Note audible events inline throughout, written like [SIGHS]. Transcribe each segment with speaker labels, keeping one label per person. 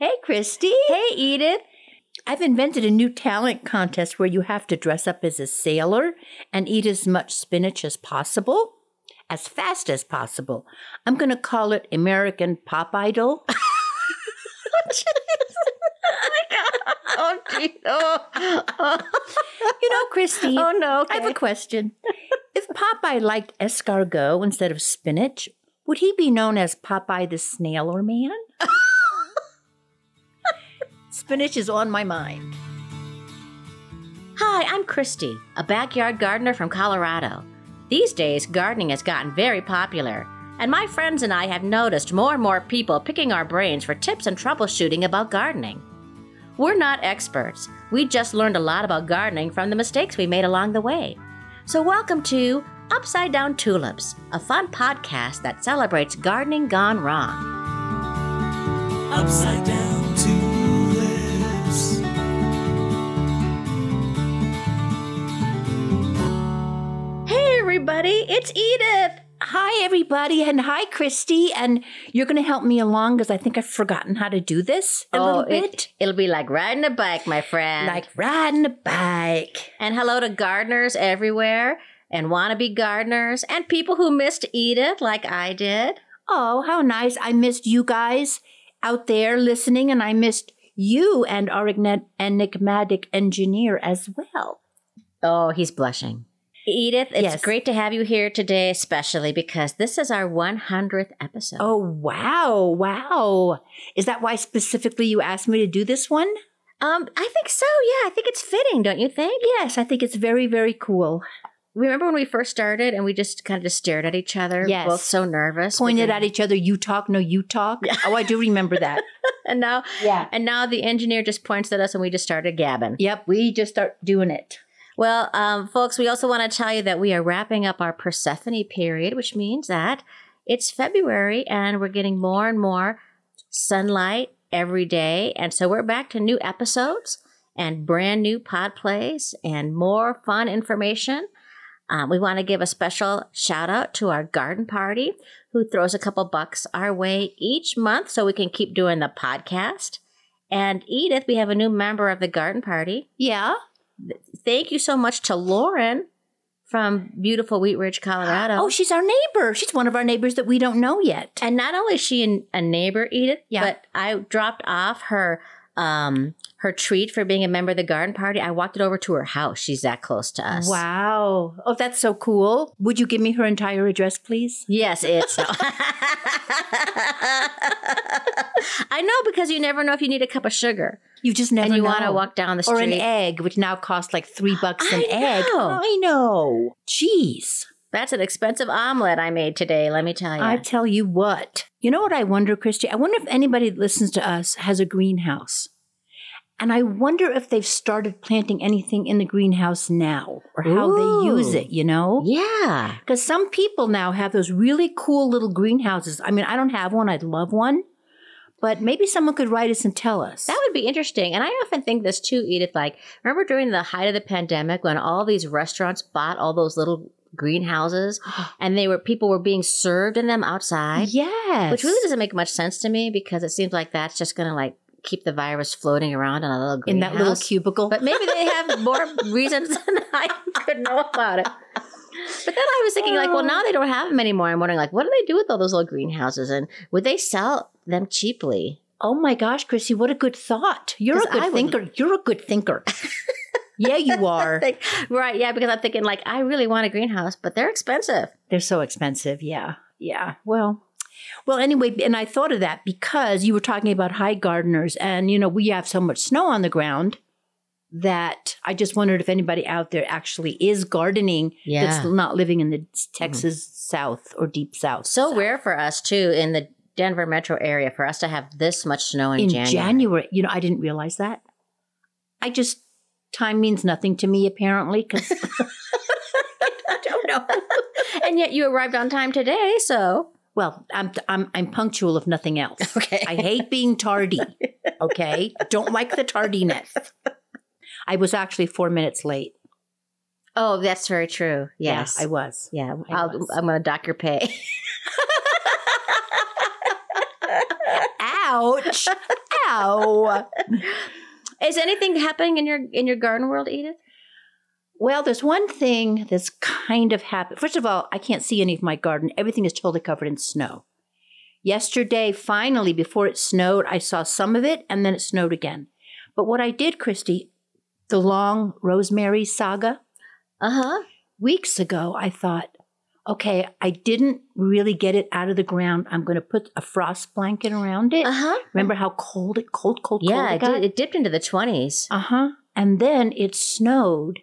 Speaker 1: Hey, Christy.
Speaker 2: Hey, Edith.
Speaker 1: I've invented a new talent contest where you have to dress up as a sailor and eat as much spinach as possible, as fast as possible. I'm going to call it American Pop Idol. [LAUGHS]
Speaker 2: Oh. Oh, oh.
Speaker 1: you know, Christy.
Speaker 2: oh no.
Speaker 1: I have a question. if Popeye liked escargot instead of spinach, would he be known as Popeye the Snail or Man? [LAUGHS] spinach is on my mind.
Speaker 2: Hi, I'm Christy, a backyard gardener from Colorado. These days, gardening has gotten very popular, and my friends and I have noticed more and more people picking our brains for tips and troubleshooting about gardening. We're not experts, we just learned a lot about gardening from the mistakes we made along the way. So, welcome to Upside Down Tulips, a fun podcast that celebrates gardening gone wrong.
Speaker 3: Upside down
Speaker 2: everybody, it's Edith!
Speaker 1: Hi, everybody, and hi, Christy. And you're going to help me along because I think I've forgotten how to do this a oh, little bit.
Speaker 2: Oh, it, it'll be like riding a bike, my friend.
Speaker 1: like riding a bike.
Speaker 2: And hello to gardeners everywhere and wannabe gardeners and people who missed Edith like I did.
Speaker 1: Oh, how nice. I missed you guys out there listening, and I missed you and our enigmatic engineer as well.
Speaker 2: Oh, he's blushing. Edith, it's
Speaker 1: Yes.
Speaker 2: great to have you here today, especially because this is our 100th episode.
Speaker 1: Oh, wow. Wow. Is that why specifically you asked me to do this one?
Speaker 2: Um, I think so. Yeah, I think it's fitting, don't you think?
Speaker 1: Yes, I think it's very, very cool.
Speaker 2: Remember when we first started and we just kind of just stared at each other,
Speaker 1: Yes.
Speaker 2: both so nervous,
Speaker 1: Pointed
Speaker 2: because-
Speaker 1: at each other, you talk, no, you talk. Oh, I do remember that. [LAUGHS]
Speaker 2: and now,
Speaker 1: Yeah.
Speaker 2: and now the engineer just points at us and we just started gabbing.
Speaker 1: Yep, we just start doing it.
Speaker 2: Well, um, folks, we also want to tell you that we are wrapping up our Persephone period, which means that it's February and we're getting more and more sunlight every day. And so we're back to new episodes and brand new pod plays and more fun information. Um, we want to give a special shout out to our garden party who throws a couple bucks our way each month so we can keep doing the podcast. And Edith, we have a new member of the garden party
Speaker 1: Yeah.
Speaker 2: Thank you so much to Lauren from beautiful Wheat Ridge, Colorado.
Speaker 1: Oh, she's our neighbor. She's one of our neighbors that we don't know yet.
Speaker 2: and not only is she a neighbor, Edith,
Speaker 1: Yeah.
Speaker 2: but I dropped off her um her treat for being a member of the garden party. I walked it over to her house. She's that close to us.
Speaker 1: Wow. Oh, that's so cool. Would you give me her entire address, please?
Speaker 2: Yes, it's. [LAUGHS] [LAUGHS] [LAUGHS] I know because you never know if you need a cup of sugar
Speaker 1: You just never
Speaker 2: and you want to walk down the street or
Speaker 1: an egg, which now costs like three bucks an
Speaker 2: I
Speaker 1: egg.
Speaker 2: know.
Speaker 1: I know. Jeez.
Speaker 2: That's an expensive omelet I made today. Let me tell you.
Speaker 1: I tell you what. You know what I wonder, Christy? I wonder if anybody that listens to us has a greenhouse. And I wonder if they've started planting anything in the greenhouse now or how they use it, you know?
Speaker 2: yeah.
Speaker 1: Because some people now have those really cool little greenhouses. I mean, I don't have one, I'd love one. But maybe someone could write us and tell us.
Speaker 2: That would be interesting. And I often think this too, Edith. Like, remember during the height of the pandemic when all these restaurants bought all those little greenhouses [GASPS] and they were people were being served in them outside?
Speaker 1: yes.
Speaker 2: Which really doesn't make much sense to me because it seems like that's just gonna like keep the virus floating around in a little
Speaker 1: in that little cubicle.
Speaker 2: But maybe they have [LAUGHS] more reasons than I could know about it. But then I was thinking, like, well, oh. now they don't have them anymore. I'm wondering, like, what do they do with all those little greenhouses, and would they sell them cheaply?
Speaker 1: oh my gosh, Chrissy, what a good thought. You're a good
Speaker 2: I would-
Speaker 1: thinker. You're a good thinker. [LAUGHS] yeah, you [LAUGHS] are.
Speaker 2: Right? Yeah, because I'm thinking, like, I really want a greenhouse, but they're expensive.
Speaker 1: They're so expensive. Yeah. Yeah. Well, well, anyway, and I thought of that because you were talking about high gardeners, and you know, we have so much snow on the ground that I just wondered if anybody out there actually is gardening yeah. that's not living in the Texas mm-hmm. South or deep South.
Speaker 2: so rare for us too in the Denver metro area for us to have this much snow in,
Speaker 1: in
Speaker 2: January.
Speaker 1: January. You know, I didn't realize that. I just time means nothing to me apparently because [LAUGHS] I don't know.
Speaker 2: and yet you arrived on time today, so
Speaker 1: Well, I'm I'm I'm punctual if nothing else.
Speaker 2: okay.
Speaker 1: I hate being tardy. Okay, don't like the tardiness. I was actually four minutes late.
Speaker 2: oh, that's very true. Yes,
Speaker 1: yeah, I was.
Speaker 2: Yeah,
Speaker 1: I.
Speaker 2: I'm going to dock your pay.
Speaker 1: Ouch! wow.
Speaker 2: Is anything happening in your in your garden world, Edith?
Speaker 1: Well, there's one thing that's kind of happened. First of all, I can't see any of my garden. Everything is totally covered in snow. Yesterday, finally, before it snowed, I saw some of it and then it snowed again. But what I did, Christy, the long rosemary saga,
Speaker 2: Uh huh.
Speaker 1: weeks ago, I thought, okay, I didn't really get it out of the ground. I'm going to put a frost blanket around it.
Speaker 2: Uh huh.
Speaker 1: Remember how cold it, cold, cold,
Speaker 2: Yeah,
Speaker 1: cold
Speaker 2: it,
Speaker 1: it got?
Speaker 2: did, it dipped into the twenties.
Speaker 1: Uh huh. And then it snowed.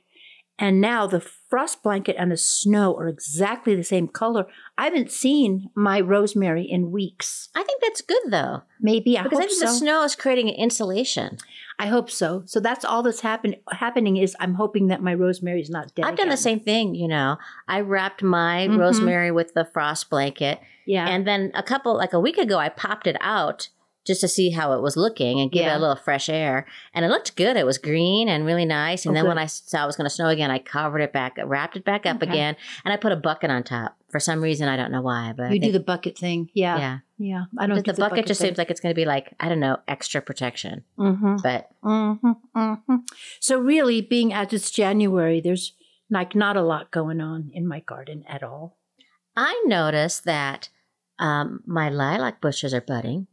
Speaker 1: And now the frost blanket and the snow are exactly the same color. I haven't seen my rosemary in weeks.
Speaker 2: I think that's good though,
Speaker 1: Maybe I
Speaker 2: because I think
Speaker 1: so.
Speaker 2: the snow is creating an insulation.
Speaker 1: I hope so. So that's all that's happen- happening is I'm hoping that my rosemary is not dead.
Speaker 2: I've done the same thing. You know, I wrapped my
Speaker 1: Mhm.
Speaker 2: rosemary with the frost blanket,
Speaker 1: Yeah.
Speaker 2: and then a couple like a week ago, I popped it out just to see how it was looking and give it a little fresh air. And it looked good. It was green and really nice. And
Speaker 1: Oh,
Speaker 2: then when I saw it was going to snow again, I covered it back, wrapped it back up
Speaker 1: Okay.
Speaker 2: again, and I put a bucket on top. For some reason, I don't know why, but
Speaker 1: you do the bucket thing. Yeah.
Speaker 2: yeah.
Speaker 1: Yeah. I don't
Speaker 2: the, bucket, just
Speaker 1: thing.
Speaker 2: seems like it's going to be like I don't know extra protection,
Speaker 1: Mm-hmm.
Speaker 2: but
Speaker 1: Mm-hmm, mm-hmm. So really, being as it's January, there's like not a lot going on in my garden at all.
Speaker 2: I noticed that um, my lilac bushes are budding.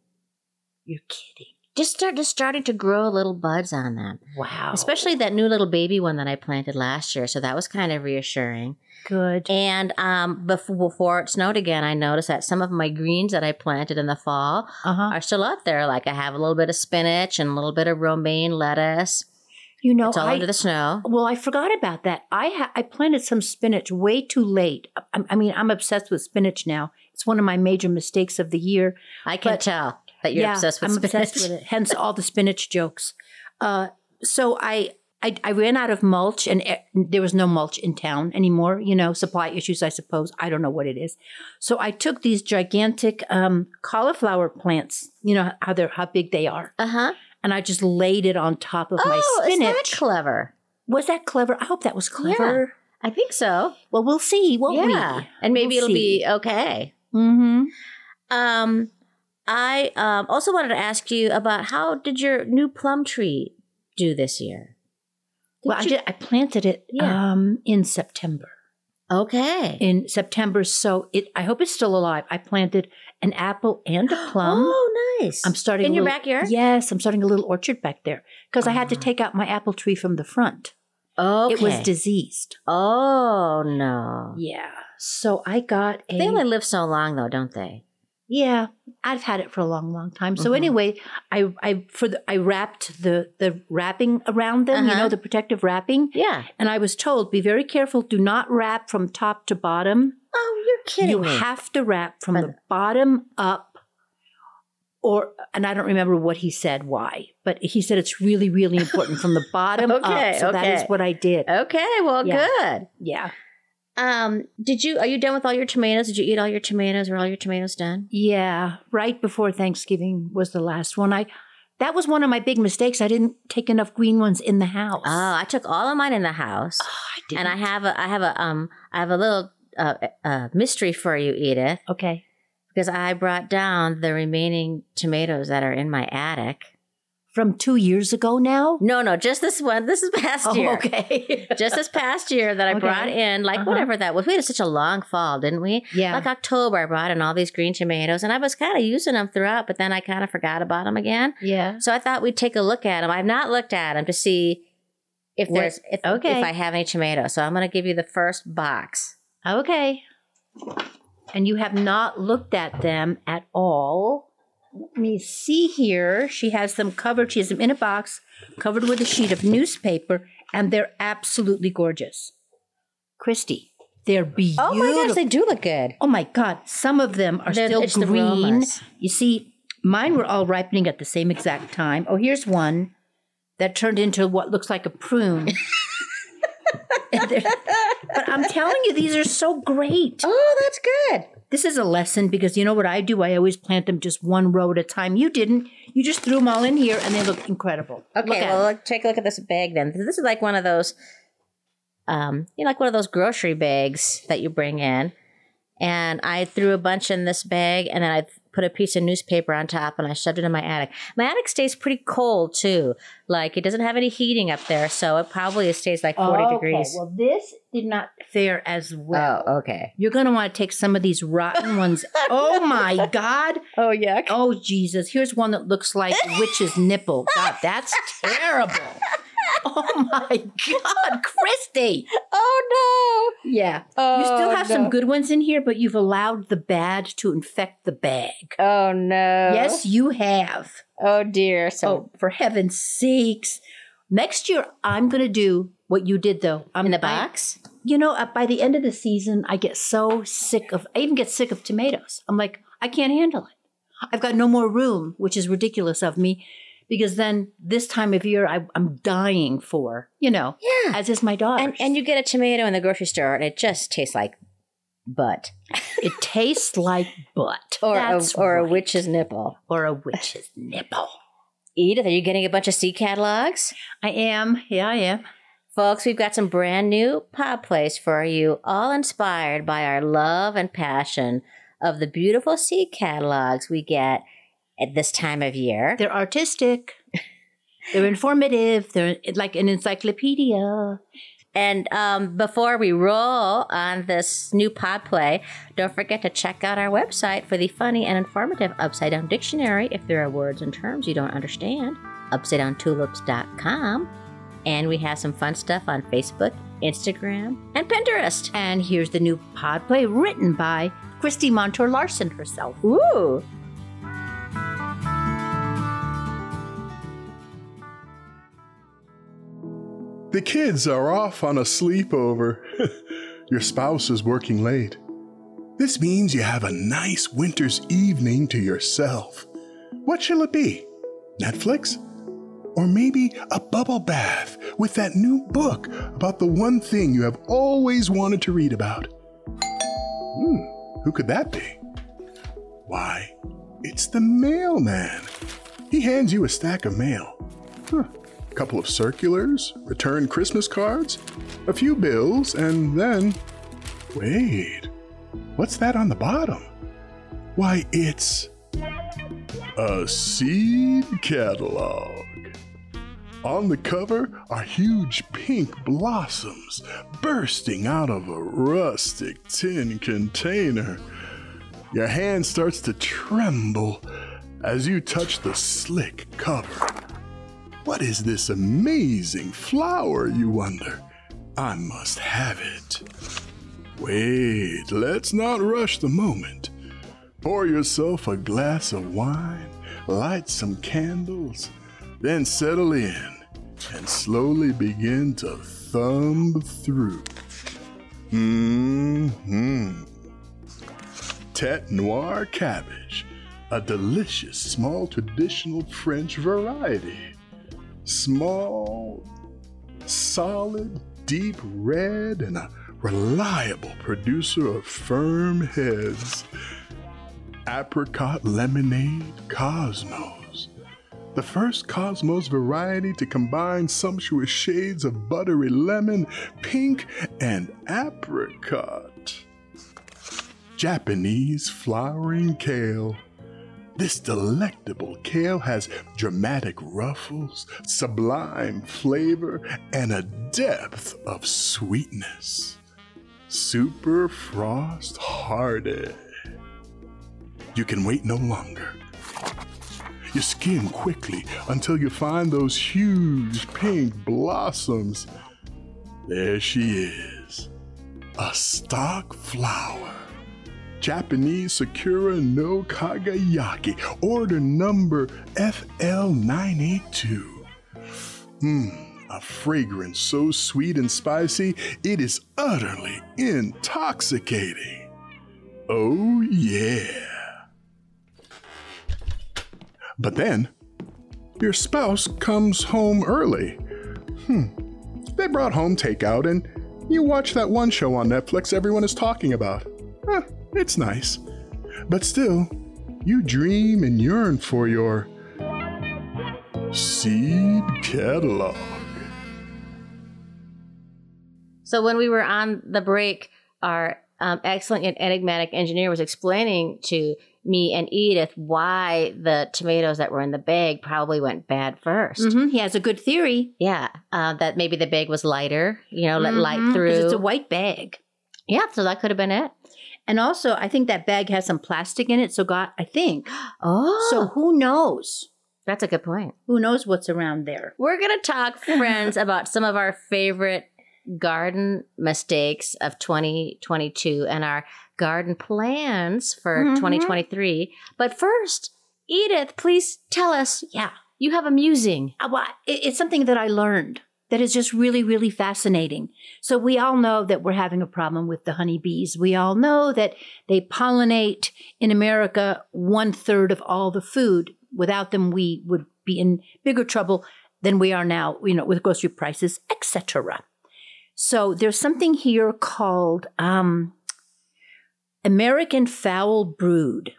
Speaker 1: You're kidding.
Speaker 2: Just start just starting to grow little buds on them.
Speaker 1: Wow.
Speaker 2: Especially that new little baby one that I planted last year. So that was kind of reassuring.
Speaker 1: good.
Speaker 2: And um, before, before it snowed again, I noticed that some of my greens that I planted in the fall
Speaker 1: Uh huh.
Speaker 2: are still out there. Like I have a little bit of spinach and a little bit of romaine lettuce.
Speaker 1: You know,
Speaker 2: it's all
Speaker 1: I,
Speaker 2: under the snow.
Speaker 1: well, I forgot about that. I ha- I planted some spinach way too late. I, I mean, I'm obsessed with spinach now. It's one of my major mistakes of the year.
Speaker 2: I can tell that you're
Speaker 1: yeah,
Speaker 2: obsessed with
Speaker 1: I'm
Speaker 2: spinach.
Speaker 1: obsessed with it. Hence all the spinach jokes. Uh, so I, I I ran out of mulch, and eh, there was no mulch in town anymore. You know, supply issues, I suppose. I don't know what it is. So I took these gigantic um, cauliflower plants. You know how they're how big they are,
Speaker 2: Uh huh.
Speaker 1: and I just laid it on top of my
Speaker 2: Oh, is
Speaker 1: spinach.
Speaker 2: that clever?
Speaker 1: was that clever? I hope that was clever.
Speaker 2: I think so.
Speaker 1: Well, we'll see, won't
Speaker 2: yeah, and maybe
Speaker 1: We'll
Speaker 2: it'll be okay.
Speaker 1: Mm-hmm.
Speaker 2: Um, I um, also wanted to ask you about how did your new plum tree do this year?
Speaker 1: Well, I did. I planted it
Speaker 2: Yeah.
Speaker 1: um, in September.
Speaker 2: Okay.
Speaker 1: in September. So it, I hope it's still alive. I planted an apple and a plum.
Speaker 2: oh, nice.
Speaker 1: I'm starting
Speaker 2: in your
Speaker 1: little-
Speaker 2: backyard.
Speaker 1: Yes, I'm starting a little orchard back there because I had to
Speaker 2: Ah.
Speaker 1: take out my apple tree from the front.
Speaker 2: Okay.
Speaker 1: It was diseased.
Speaker 2: oh no.
Speaker 1: Yeah. So I got a.
Speaker 2: They only live so long though, don't they?
Speaker 1: Yeah, I've had it for a long, long time. So
Speaker 2: Mhm.
Speaker 1: anyway, I I for the, I wrapped the the wrapping around them. You
Speaker 2: Uh-huh.
Speaker 1: know the protective wrapping.
Speaker 2: Yeah.
Speaker 1: And I was told, be very careful. Do not wrap from top to bottom.
Speaker 2: Oh, you're kidding
Speaker 1: you
Speaker 2: me.
Speaker 1: have to wrap from
Speaker 2: But-
Speaker 1: the bottom up or and i don't remember what he said why but he said it's really really important from the [LAUGHS] bottom
Speaker 2: Okay,
Speaker 1: up so that is what i did
Speaker 2: okay. Well,
Speaker 1: Yeah.
Speaker 2: good.
Speaker 1: yeah
Speaker 2: Um, did you? Are you done with all your tomatoes? Did you eat all your tomatoes? Are all your tomatoes done?
Speaker 1: yeah right before thanksgiving was the last one i that was one of my big mistakes i didn't take enough green ones in the house
Speaker 2: Oh, I took all of mine in the house.
Speaker 1: Oh, I didn't.
Speaker 2: and I have a I have a um I have a little uh, uh mystery for you, Edith,
Speaker 1: okay
Speaker 2: because I brought down the remaining tomatoes that are in my attic.
Speaker 1: From two years ago now
Speaker 2: No, no, just this one. This is past
Speaker 1: oh
Speaker 2: year.
Speaker 1: okay [LAUGHS]
Speaker 2: Just this past year that I
Speaker 1: Okay.
Speaker 2: brought in, like
Speaker 1: Uh-huh.
Speaker 2: whatever that was. We had such a long fall, didn't we?
Speaker 1: yeah
Speaker 2: Like October, I brought in all these green tomatoes, and I was kind of using them throughout, but then I kind of forgot about them again.
Speaker 1: yeah
Speaker 2: So I thought we'd take a look at them. I've not looked at them to see if
Speaker 1: What-
Speaker 2: there's if,
Speaker 1: okay.
Speaker 2: if I have any tomatoes. So I'm going to give you the first box.
Speaker 1: Okay. And you have not looked at them at all. Let me see here. She has them covered. She has them in a box, covered with a sheet of newspaper, and they're absolutely gorgeous. Christy, they're beautiful.
Speaker 2: Oh my gosh, they do look good.
Speaker 1: Oh my God, some of them are
Speaker 2: They're-
Speaker 1: still green. You see, mine were all ripening at the same exact time. Oh, here's one that turned into what looks like a prune. [LAUGHS] But I'm telling you, these are so great.
Speaker 2: Oh, that's good.
Speaker 1: This is a lesson because you know what I do? I always plant them just one row at a time. You didn't. You just threw them all in here and they look incredible.
Speaker 2: Okay,
Speaker 1: Look
Speaker 2: well, look, take a look at this bag then. This is like one of those, um, you know, like one of those grocery bags that you bring in. And I threw a bunch in this bag, and then I put a piece of newspaper on top and I shoved it in my attic. My attic stays pretty cold too. Like it doesn't have any heating up there, so it probably stays like 40 degrees.
Speaker 1: Well, this did not fare as well.
Speaker 2: oh, okay.
Speaker 1: You're going to want to take some of these rotten ones. [LAUGHS] oh my God.
Speaker 2: Oh, yuck.
Speaker 1: Oh Jesus. Here's one that looks like [LAUGHS] witch's nipple. God, that's terrible. [LAUGHS] Oh my God, Christy.
Speaker 2: Oh, no.
Speaker 1: Yeah.
Speaker 2: no.
Speaker 1: you still have
Speaker 2: no.
Speaker 1: some good ones in here, but you've allowed the bad to infect the bag.
Speaker 2: Oh, no.
Speaker 1: Yes, you have.
Speaker 2: Oh, dear. So,
Speaker 1: Oh, for heaven's sakes. Next year, I'm going to do what you did, though. I'm
Speaker 2: in the
Speaker 1: I-
Speaker 2: box?
Speaker 1: you know, uh, by the end of the season, I get so sick of, I even get sick of tomatoes. I'm like, I can't handle it. I've got no more room, which is ridiculous of me because then this time of year, I, I'm dying for, you know,
Speaker 2: Yeah.
Speaker 1: as is my daughter.
Speaker 2: And, and you get a tomato in the grocery store and it just tastes like butt.
Speaker 1: it tastes like butt. [LAUGHS]
Speaker 2: Or, a, or a witch's nipple.
Speaker 1: Or a witch's nipple.
Speaker 2: Edith, are you getting a bunch of seed catalogs?
Speaker 1: I am. Yeah, I am.
Speaker 2: Folks, we've got some brand new pod plays for you, all inspired by our love and passion of the beautiful seed catalogs we get at this time of year.
Speaker 1: They're artistic. They're informative. They're like an encyclopedia.
Speaker 2: And um, before we roll on this new pod play, don't forget to check out our website for the funny and informative Upside Down Dictionary if there are words and terms you don't understand. UpsideDownTulips.com. And we have some fun stuff on Facebook, Instagram, and Pinterest.
Speaker 1: And here's the new pod play written by Christy Montour Larson herself.
Speaker 2: Ooh.
Speaker 4: The kids are off on a sleepover. [LAUGHS] Your spouse is working late. This means you have a nice winter's evening to yourself. What shall it be? Netflix? Or maybe a bubble bath with that new book about the one thing you have always wanted to read about? Hmm, who could that be? Why, it's the mailman. He hands you a stack of mail. Huh. A couple of circulars, return Christmas cards, a few bills, and then. Wait, what's that on the bottom? Why, it's. A seed catalog. On the cover are huge pink blossoms bursting out of a rustic tin container. Your hand starts to tremble as you touch the slick cover. What is this amazing flower, you wonder? I must have it. Wait, let's not rush the moment. Pour yourself a glass of wine, light some candles, then settle in and slowly begin to thumb through. hmm Tete Noir cabbage, a delicious small traditional French variety. Small, solid, deep red, and a reliable producer of firm heads. Apricot lemonade Cosmos. The first Cosmos variety to combine sumptuous shades of buttery lemon, pink, and apricot. Japanese flowering kale. This delectable kale has dramatic ruffles, sublime flavor, and a depth of sweetness. Super Frost Hardy. You can wait no longer. You skim quickly until you find those huge pink blossoms. There she is, a stock flower. Japanese Sakura no Kagayaki, order number FL982. Mmm, a fragrance so sweet and spicy, it is utterly intoxicating. Oh, yeah. But then, your spouse comes home early. Hmm. They brought home takeout, and you watch that one show on Netflix everyone is talking about. Huh, it's nice. But still, you dream and yearn for your seed catalog.
Speaker 2: So when we were on the break, our um, excellent and enigmatic engineer was explaining to me and Edith why the tomatoes that were in the bag probably went bad 1st
Speaker 1: Mhm, He has a good theory.
Speaker 2: Yeah, uh, that maybe the bag was lighter, you know, let light
Speaker 1: Mhm, 'cause
Speaker 2: through.
Speaker 1: It's a white bag.
Speaker 2: yeah, so that could have been it.
Speaker 1: And also, I think that bag has some plastic in it. So, God, I think. [GASPS]
Speaker 2: Oh,
Speaker 1: So, who knows?
Speaker 2: that's a good point.
Speaker 1: Who knows what's around there?
Speaker 2: We're going to talk, [LAUGHS] friends, about some of our favorite garden mistakes of 2022 and our garden plans for
Speaker 1: Mhm.
Speaker 2: 2023. But first, Edith, please tell us
Speaker 1: Yeah.
Speaker 2: you have a musing.
Speaker 1: Uh, well, it- it's something that I learned that is just really, really fascinating. So, we all know that we're having a problem with the honeybees. We all know that they pollinate in America one third of all the food. Without them, we would be in bigger trouble than we are now, you know, with grocery prices, etc. So, there's something here called um, American foul brood.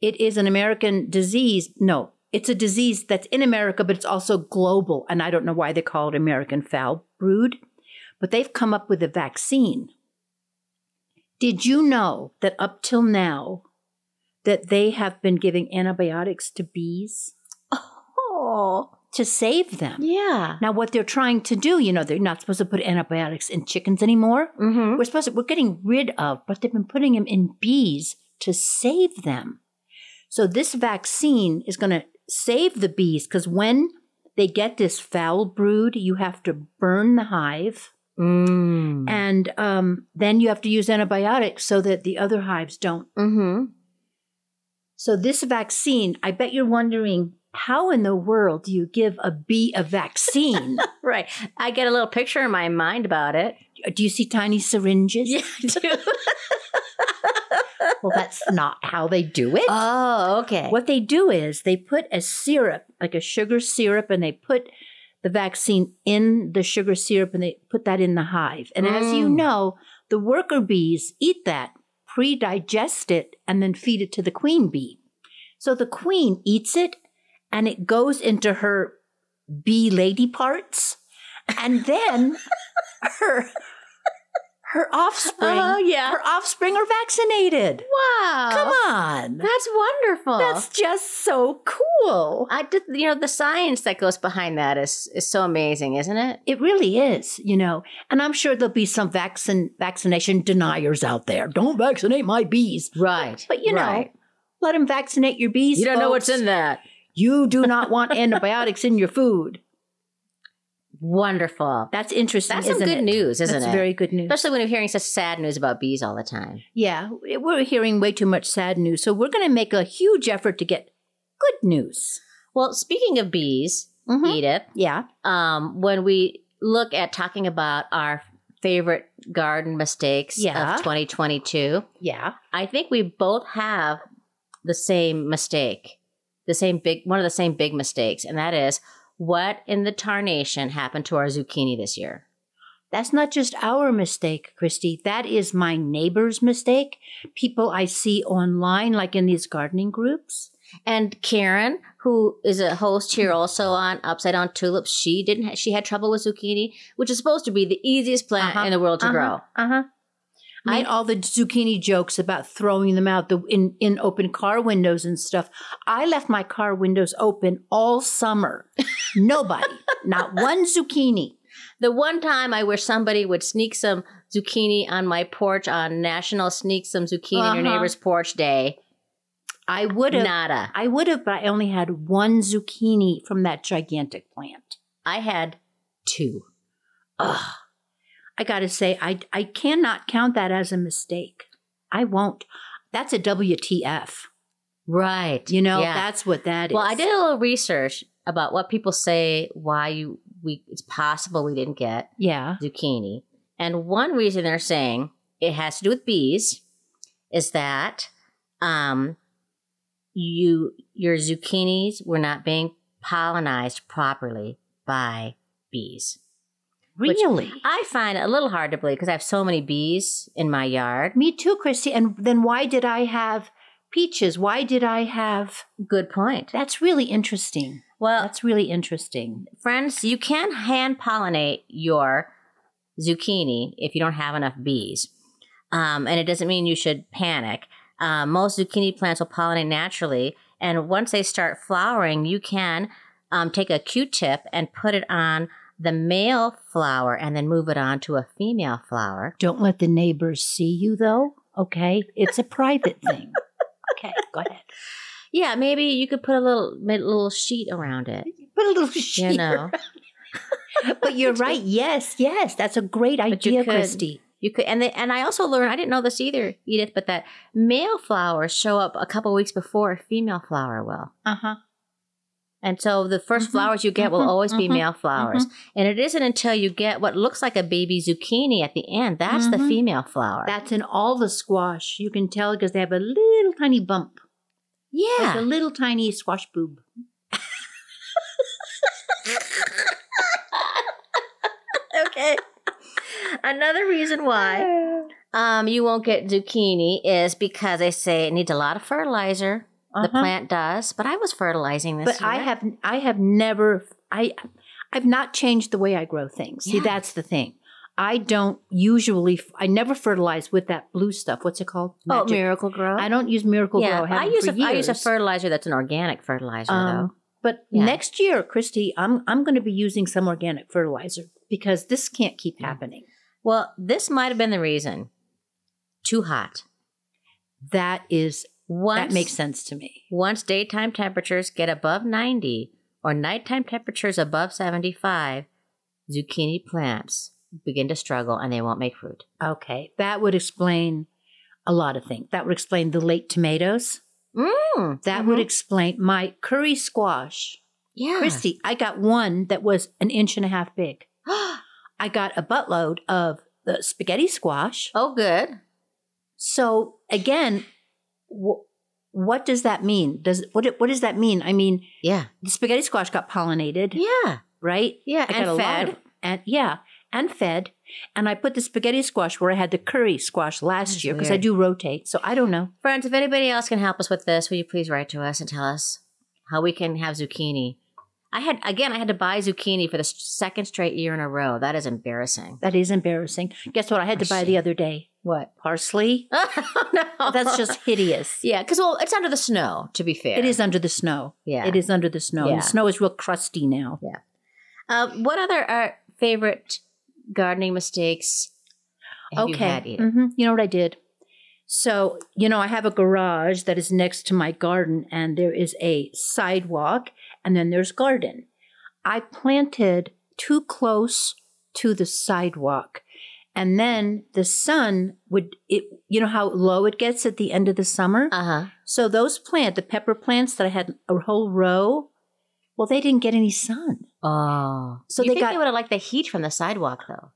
Speaker 1: It is an American disease. No, it's a disease that's in America, but it's also global. And I don't know why they call it American foul brood, but they've come up with a vaccine. Did you know that up till now, that they have been giving antibiotics to bees
Speaker 2: Oh,
Speaker 1: to save them?
Speaker 2: yeah.
Speaker 1: Now, what they're trying to do, you know, they're not supposed to put antibiotics in chickens anymore.
Speaker 2: Mm-hmm.
Speaker 1: We're supposed to, we're getting rid of, but they've been putting them in bees to save them. So this vaccine is going to save the bees because when they get this foul brood, you have to burn the hive
Speaker 2: Mm.
Speaker 1: and um, then you have to use antibiotics so that the other hives don't.
Speaker 2: Mm-hmm.
Speaker 1: So this vaccine, I bet you're wondering how in the world do you give a bee a vaccine? [LAUGHS]
Speaker 2: Right. I get a little picture in my mind about it.
Speaker 1: do you see tiny syringes?
Speaker 2: Yeah, I do. [LAUGHS] [LAUGHS]
Speaker 1: Well, that's not how they do it.
Speaker 2: oh, okay.
Speaker 1: What they do is they put a syrup, like a sugar syrup, and they put the vaccine in the sugar syrup and they put that in the hive. And as you
Speaker 2: Mm.
Speaker 1: know, the worker bees eat that, pre digest it, and then feed it to the queen bee. So the queen eats it and it goes into her bee lady parts. And then [LAUGHS] her her offspring
Speaker 2: Oh, yeah.
Speaker 1: her offspring are vaccinated.
Speaker 2: Wow.
Speaker 1: Come on.
Speaker 2: That's wonderful.
Speaker 1: That's just so cool.
Speaker 2: I did, you know, the science that goes behind that is is so amazing, isn't it?
Speaker 1: It really is, you know. And I'm sure there'll be some vaccine vaccination deniers out there. Don't vaccinate my bees.
Speaker 2: Right.
Speaker 1: But you know, let them vaccinate your bees.
Speaker 2: you don't know what's in that.
Speaker 1: You do not want [LAUGHS] antibiotics in your food.
Speaker 2: Wonderful.
Speaker 1: That's interesting.
Speaker 2: That's some
Speaker 1: isn't
Speaker 2: good
Speaker 1: it?
Speaker 2: news, isn't
Speaker 1: That's
Speaker 2: it?
Speaker 1: very good news.
Speaker 2: Especially when you're hearing such sad news about bees all the time.
Speaker 1: yeah, we're hearing way too much sad news. So we're going to make a huge effort to get good news.
Speaker 2: Well, speaking of bees,
Speaker 1: Mhm.
Speaker 2: Edith,
Speaker 1: Yeah.
Speaker 2: um, when we look at talking about our favorite garden mistakes
Speaker 1: Yeah.
Speaker 2: of 2022,
Speaker 1: Yeah.
Speaker 2: I think we both have the same mistake, the same big one of the same big mistakes, and that is what in the tarnation happened to our zucchini this year.
Speaker 1: That's not just our mistake, Christy. That is my neighbor's mistake. People I see online, like in these gardening groups.
Speaker 2: And Karen, who is a host here also on Upside Down Tulips, she didn't. Ha- she had trouble with zucchini, which is supposed to be the easiest plant
Speaker 1: Uh-huh.
Speaker 2: in the world to grow.
Speaker 1: Uh huh. I mean,
Speaker 2: I-
Speaker 1: all the zucchini jokes about throwing them out the in, in open car windows and stuff. I left my car windows open all summer. [LAUGHS] Nobody, not one zucchini.
Speaker 2: The one time I wish somebody would sneak some zucchini on my porch on National Sneak Some Zucchini in Your
Speaker 1: Uh-huh.
Speaker 2: Neighbor's Porch Day.
Speaker 1: I would have.
Speaker 2: Nada.
Speaker 1: I would have, but I only had one zucchini from that gigantic plant.
Speaker 2: I had two.
Speaker 1: Ugh. I got to say, I I cannot count that as a mistake. I won't. That's a WTF.
Speaker 2: Right.
Speaker 1: You know,
Speaker 2: Yeah.
Speaker 1: that's what that is.
Speaker 2: Well, I did a little research about what people say why you we it's possible we didn't get
Speaker 1: Yeah.
Speaker 2: zucchini. And one reason they're saying it has to do with bees is that um you your zucchinis were not being pollinized properly by bees.
Speaker 1: Really?
Speaker 2: I find it a little hard to believe because I have so many bees in my yard.
Speaker 1: Me too, Christy. And then why did I have peaches? Why did I have?
Speaker 2: Good point.
Speaker 1: That's really interesting.
Speaker 2: Well,
Speaker 1: That's really interesting.
Speaker 2: friends, you can hand pollinate your zucchini if you don't have enough bees. Um, and it doesn't mean you should panic. uh, most zucchini plants will pollinate naturally. And once they start flowering, you can um, take a Q-tip and put it on the male flower and then move it on to a female flower.
Speaker 1: Don't let the neighbors see you, though. Okay, it's a private [LAUGHS] thing. Okay, go ahead.
Speaker 2: Yeah, maybe you could put a little little sheet around it.
Speaker 1: Put a little sheet.
Speaker 2: You know, [LAUGHS]
Speaker 1: But you're right. Yes, yes, that's a great
Speaker 2: But you
Speaker 1: idea,
Speaker 2: could-
Speaker 1: Christy.
Speaker 2: you could, and they, and I also learned I didn't know this either, Edith, but that male flowers show up a couple weeks before a female flower will.
Speaker 1: Uh huh.
Speaker 2: And so the 1st
Speaker 1: Mhm,
Speaker 2: flowers you get will
Speaker 1: mhm,
Speaker 2: always be
Speaker 1: mhm,
Speaker 2: male flowers. And it isn't until you get what looks like a baby zucchini at the end that's the
Speaker 1: Mhm.
Speaker 2: female flower.
Speaker 1: That's in all the squash. You can tell because they have a little tiny bump, like a little tiny squash boob. [LAUGHS]
Speaker 2: okay. Another reason why [SIGHS] um, you won't get zucchini is because they say it needs a lot of fertilizer. The
Speaker 1: Uh-huh.
Speaker 2: plant does, but I was fertilizing this
Speaker 1: But
Speaker 2: year.
Speaker 1: I have, I have never, I, I've not changed the way I grow things. See, that's the thing. I don't usually, I never fertilize with that blue stuff. What's it called?
Speaker 2: oh, Miracle Grow.
Speaker 1: I don't use Miracle
Speaker 2: yeah,
Speaker 1: Grow. I,
Speaker 2: I use a, I use a fertilizer that's an organic fertilizer though.
Speaker 1: Um, but
Speaker 2: Yeah.
Speaker 1: next year, Christy, I'm I'm going to be using some organic fertilizer because this can't keep happening.
Speaker 2: Well, this might have been the reason. Too hot.
Speaker 1: That is
Speaker 2: Once,
Speaker 1: that makes sense to me.
Speaker 2: Once daytime temperatures get above 90 or nighttime temperatures above 75, zucchini plants begin to struggle and they won't make fruit.
Speaker 1: Okay, that would explain a lot of things. That would explain the late tomatoes.
Speaker 2: Mm,
Speaker 1: That would explain my kuri squash.
Speaker 2: yeah.
Speaker 1: Christy, I got one that was an inch and a half big. [GASPS] I got a buttload of the spaghetti squash.
Speaker 2: oh, good.
Speaker 1: So again, wh- what does that mean? Does what what does that mean? I mean,
Speaker 2: Yeah.
Speaker 1: the spaghetti squash got pollinated,
Speaker 2: Yeah.
Speaker 1: right?
Speaker 2: Yeah.
Speaker 1: I got
Speaker 2: and
Speaker 1: a lot
Speaker 2: fed.
Speaker 1: of- and yeah, and fed. And I put the spaghetti squash where I had the kuri squash last
Speaker 2: That's
Speaker 1: year because I do rotate. So I don't know.
Speaker 2: Friends, if anybody else can help us with this, will you please write to us and tell us how we can have zucchini? I had, again, I had to buy zucchini for the second straight year in a row. That is embarrassing.
Speaker 1: That is embarrassing. Guess what? I had to buy the other day.
Speaker 2: What?
Speaker 1: Parsley.
Speaker 2: oh, [LAUGHS] no.
Speaker 1: That's just hideous.
Speaker 2: Yeah, because, well, it's under the snow, to be fair.
Speaker 1: It is under the snow.
Speaker 2: Yeah.
Speaker 1: It is under the snow.
Speaker 2: Yeah.
Speaker 1: The snow is real crusty now. Yeah.
Speaker 2: Uh, what other uh, favorite gardening mistakes you
Speaker 1: okay.
Speaker 2: had, Edith?
Speaker 1: hmm You know what I did? So, you know, I have a garage that is next to my garden, and there is a sidewalk, and then there's garden. I planted too close to the sidewalk. And then the sun would, it, you know how low it gets at the end of the summer?
Speaker 2: Uh-huh.
Speaker 1: So those plant, the pepper plants that I had a whole row, well, they didn't get any sun.
Speaker 2: Oh.
Speaker 1: So
Speaker 2: you
Speaker 1: they
Speaker 2: think
Speaker 1: got-
Speaker 2: they would have liked the heat from the sidewalk, though?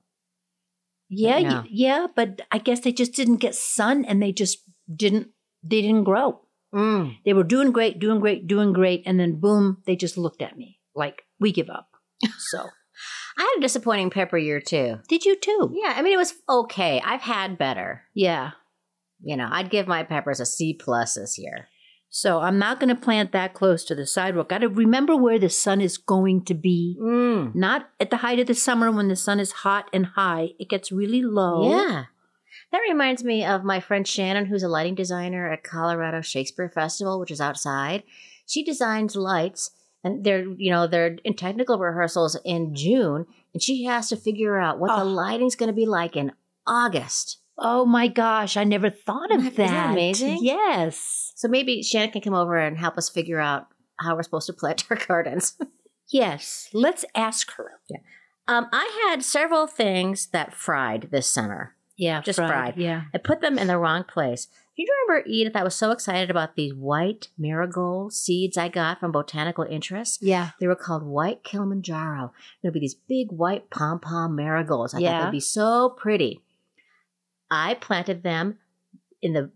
Speaker 1: Yeah,
Speaker 2: No.
Speaker 1: yeah, but I guess they just didn't get sun and they just didn't they didn't grow.
Speaker 2: Mm.
Speaker 1: They were doing great, doing great, doing great, and then boom, they just looked at me like we give up. So
Speaker 2: I had a disappointing pepper year, too.
Speaker 1: did you too?
Speaker 2: Yeah, I mean, it was okay. I've had better.
Speaker 1: Yeah.
Speaker 2: You know, I'd give my peppers a C plus this year.
Speaker 1: So I'm not going to plant that close to the sidewalk. Got to remember where the sun is going to be.
Speaker 2: Mm.
Speaker 1: Not at the height of the summer when the sun is hot and high. It gets really low.
Speaker 2: Yeah. That reminds me of my friend Shannon, who's a lighting designer at Colorado Shakespeare Festival, which is outside. She designs lights, and they're you know they're in technical rehearsals in June, and she has to figure out what the
Speaker 1: Oh.
Speaker 2: lighting's going to be like in August.
Speaker 1: Oh my gosh, I never thought of
Speaker 2: Isn't
Speaker 1: that.
Speaker 2: that amazing?
Speaker 1: Yes.
Speaker 2: So maybe Shannon can come over and help us figure out how we're supposed to plant our [LAUGHS] gardens.
Speaker 1: Yes. Let's ask her.
Speaker 2: um, I had several things that fried this summer.
Speaker 1: Yeah.
Speaker 2: Just fried.
Speaker 1: Yeah.
Speaker 2: I put them in the wrong place. Do you remember, Edith? I was so excited about these white marigold seeds I got from Botanical Interest.
Speaker 1: Yeah.
Speaker 2: They were called White Kilimanjaro. There'd be these big white pom pom marigolds. I thought they'd be so pretty. I planted them in the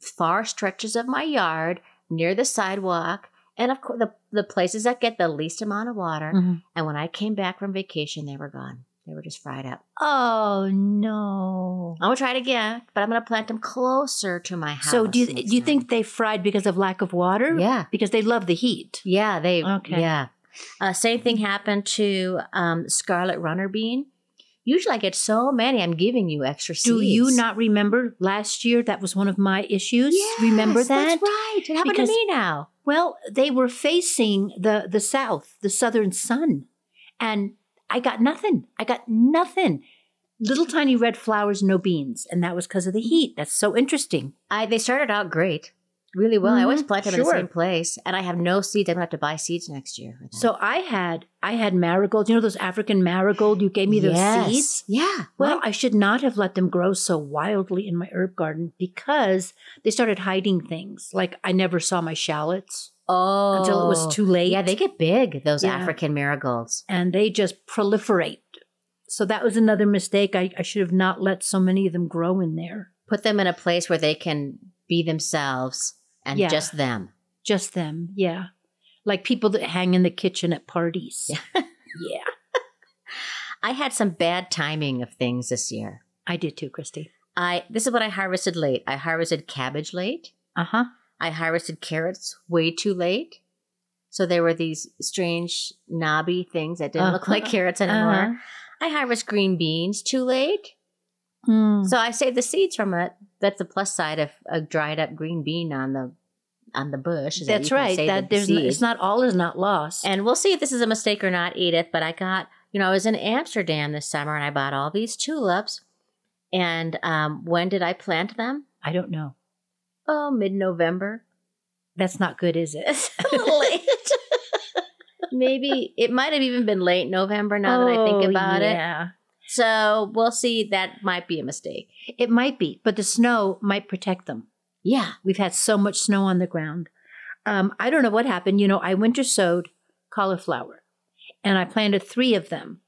Speaker 2: far stretches of my yard near the sidewalk, and of course the the places that get the least amount of water.
Speaker 1: Mhm.
Speaker 2: And when I came back from vacation, they were gone. They were just fried up.
Speaker 1: Oh no.
Speaker 2: I'm gonna try it again, but I'm gonna plant them closer to my house.
Speaker 1: So do you, do you
Speaker 2: time.
Speaker 1: think they fried because of lack of water?
Speaker 2: Yeah,
Speaker 1: Because they love the heat.
Speaker 2: yeah, they.
Speaker 1: Okay.
Speaker 2: Yeah. Uh, same thing happened to um, scarlet runner bean. Usually I get so many, I'm giving you extra seeds.
Speaker 1: Do you not remember last year? That was one of my issues.
Speaker 2: Yes,
Speaker 1: remember that?
Speaker 2: That's right. It happened
Speaker 1: Because-
Speaker 2: to me now.
Speaker 1: Well, they were facing the the south, the southern sun, and I got nothing. I got nothing. Little tiny red flowers, no beans, and that was because of the heat. That's so interesting.
Speaker 2: I they started out great, really well. I always
Speaker 1: Mhm,
Speaker 2: plant them in the same place, and I have no seeds. I'm gonna have to buy seeds next year.
Speaker 1: So I had I had marigolds. You know those African marigold? You gave me those
Speaker 2: Yes.
Speaker 1: seeds.
Speaker 2: Yeah.
Speaker 1: Well, I should not have let them grow so wildly in my herb garden because they started hiding things. Like I never saw my shallots
Speaker 2: oh,
Speaker 1: until it was too late.
Speaker 2: Yeah, they get big. Those
Speaker 1: Yeah.
Speaker 2: African marigolds.
Speaker 1: and they just proliferate. So that was another mistake. I, I should have not let so many of them grow in there.
Speaker 2: Put them in a place where they can be themselves and
Speaker 1: Yeah.
Speaker 2: just them.
Speaker 1: Just them, yeah. Like people that hang in the kitchen at parties. yeah. [LAUGHS]
Speaker 2: I had some bad timing of things this year.
Speaker 1: I did too, Christy.
Speaker 2: I this is what I harvested late. I harvested cabbage late.
Speaker 1: Uh huh.
Speaker 2: I harvested carrots way too late. So there were these strange knobby things that didn't look like
Speaker 1: Uh-huh.
Speaker 2: carrots anymore. I harvest green beans too late.
Speaker 1: Mm.
Speaker 2: So I saved the seeds from it. That's the plus side of a dried up green bean on the on the bush. is that
Speaker 1: That's
Speaker 2: you
Speaker 1: right. That
Speaker 2: the
Speaker 1: there's it's not all is not lost.
Speaker 2: And we'll see if this is a mistake or not, Edith. But I got, you know, I was in Amsterdam this summer and I bought all these tulips. And um, when did I plant them?
Speaker 1: I don't know.
Speaker 2: Oh, mid November.
Speaker 1: That's not good, is it? [LAUGHS]
Speaker 2: A little late. [LAUGHS] Maybe it might have even been late November now that I think
Speaker 1: Oh,
Speaker 2: about it.
Speaker 1: yeah.
Speaker 2: So we'll see. That might be a mistake.
Speaker 1: It might be, but the snow might protect them.
Speaker 2: Yeah.
Speaker 1: We've had so much snow on the ground. Um, I don't know what happened. You know, I winter sowed cauliflower and I planted three of them.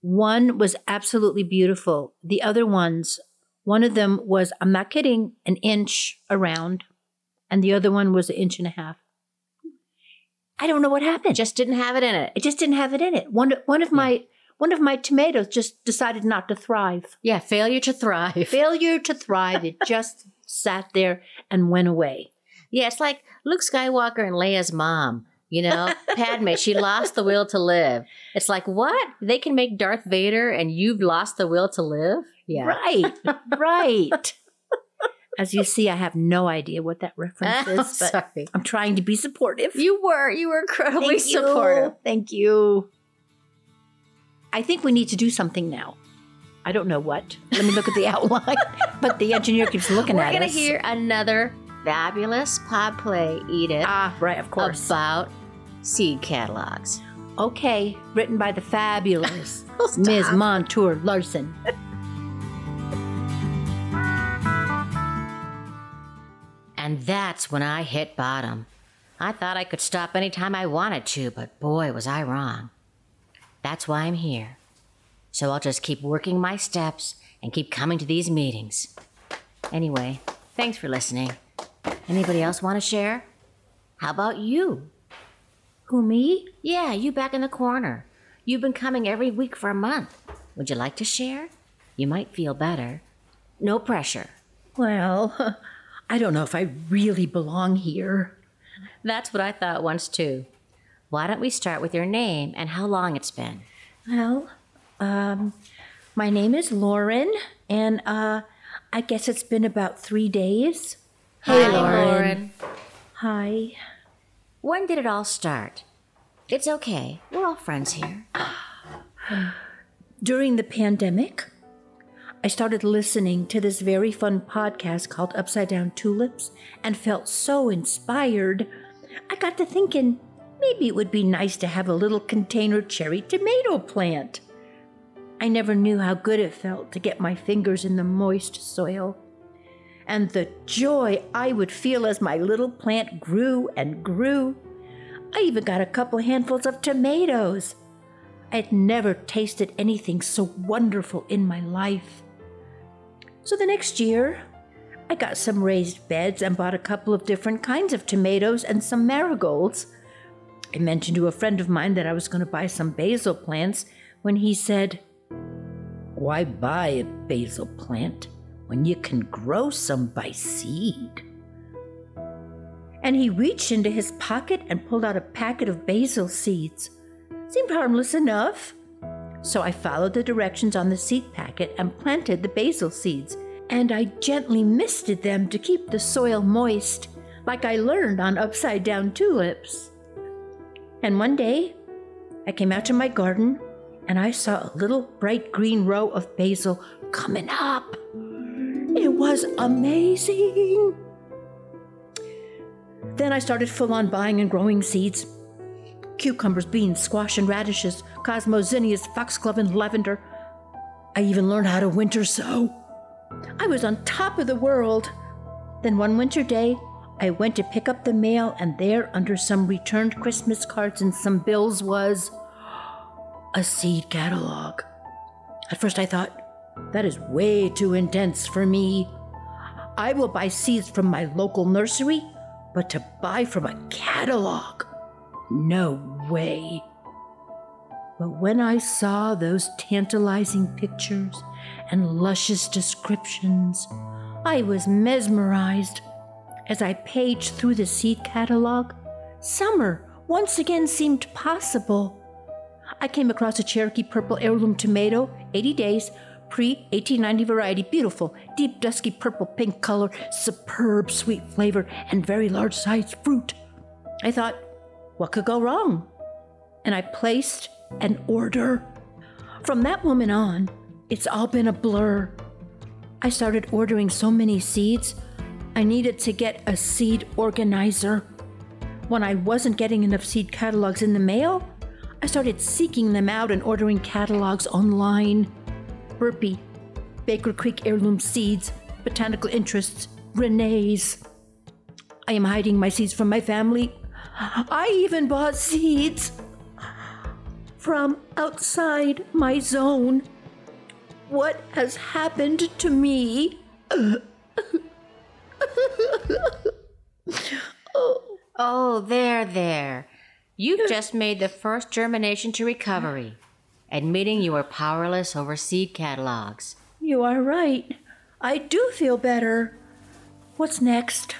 Speaker 1: One was absolutely beautiful. The other ones, one of them was, I'm not kidding, an inch around, and the other one was an inch and a half. I don't know what happened.
Speaker 2: Just didn't have it in it.
Speaker 1: it just didn't have it in it. One one of my one of my tomatoes just decided not to thrive.
Speaker 2: Yeah. Failure to thrive. [LAUGHS]
Speaker 1: Failure to thrive. It just sat there and went away.
Speaker 2: Yeah, it's like Luke Skywalker and Leia's mom. You know, [LAUGHS] Padme, she lost the will to live. It's like, what? They can make Darth Vader and you've lost the will to live? Yeah.
Speaker 1: Right, right. As you see, I have no idea what that reference [LAUGHS] is, but
Speaker 2: sorry.
Speaker 1: I'm trying to be supportive.
Speaker 2: You were, you were incredibly
Speaker 1: Thank you.
Speaker 2: supportive.
Speaker 1: Thank you. I think we need to do something now. I don't know what. Let me look at the [LAUGHS] outline. but the engineer keeps looking at it.
Speaker 2: We're
Speaker 1: at
Speaker 2: going to
Speaker 1: us.
Speaker 2: hear another fabulous pod play, Edith,
Speaker 1: Ah, right, of course.
Speaker 2: about seed catalogs.
Speaker 1: Okay, written by the fabulous. [LAUGHS] Ms. Montour Larson.
Speaker 2: And that's when I hit bottom. I thought I could stop anytime I wanted to, but boy, was I wrong. That's why I'm here. So I'll just keep working my steps and keep coming to these meetings. Anyway, thanks for listening. Anybody else want to share? How about you?
Speaker 1: Who, me?
Speaker 2: Yeah, you back in the corner. You've been coming every week for a month. Would you like to share? You might feel better. No pressure.
Speaker 1: Well, [LAUGHS] I don't know if I really belong here.
Speaker 2: That's what I thought once too. Why don't we start with your name and how long it's been?
Speaker 1: Well, um, my name is Lauren, and uh, I guess it's been about three days.
Speaker 2: Hi, Lauren.
Speaker 1: Hi.
Speaker 2: When did it all start? It's okay. We're all friends here. [SIGHS]
Speaker 1: During the pandemic, I started listening to this very fun podcast called Upside Down Tulips and felt so inspired. I got to thinking maybe it would be nice to have a little container cherry tomato plant. I never knew how good it felt to get my fingers in the moist soil. And the joy I would feel as my little plant grew and grew. I even got a couple handfuls of tomatoes. I had never tasted anything so wonderful in my life. So the next year, I got some raised beds and bought a couple of different kinds of tomatoes and some marigolds. I mentioned to a friend of mine that I was going to buy some basil plants when he said, Why buy a basil plant when you can grow some by seed? And he reached into his pocket and pulled out a packet of basil seeds. Seemed harmless enough. So I followed the directions on the seed packet and planted the basil seeds. And I gently misted them to keep the soil moist, like I learned on upside down tulips. And one day, I came out to my garden and I saw a little bright green row of basil coming up. It was amazing. Then I started full on buying and growing seeds cucumbers, beans, squash, and radishes, cosmos, zinnias, foxglove, and lavender. I even learned how to winter sow. I was on top of the world. Then one winter day, I went to pick up the mail, and there, under some returned Christmas cards and some bills, was a seed catalog. At first, I thought, that is way too intense for me. I will buy seeds from my local nursery, but to buy from a catalog? No way. But when I saw those tantalizing pictures and luscious descriptions, I was mesmerized. As I paged through the seed catalog, summer once again seemed possible. I came across a Cherokee purple heirloom tomato, 80 days, pre 1890 variety, beautiful, deep dusky purple pink color, superb sweet flavor, and very large sized fruit. I thought, what could go wrong? And I placed an order. From that moment on, it's all been a blur. I started ordering so many seeds, I needed to get a seed organizer. When I wasn't getting enough seed catalogs in the mail, I started seeking them out and ordering catalogs online. Burpee, Baker Creek heirloom seeds, botanical interests, Renee's. I am hiding my seeds from my family. I even bought seeds from outside my zone. What has happened to me?
Speaker 2: Oh, there, there. You've just made the first germination to recovery, admitting you are powerless over seed catalogs.
Speaker 1: You are right. I do feel better. What's next?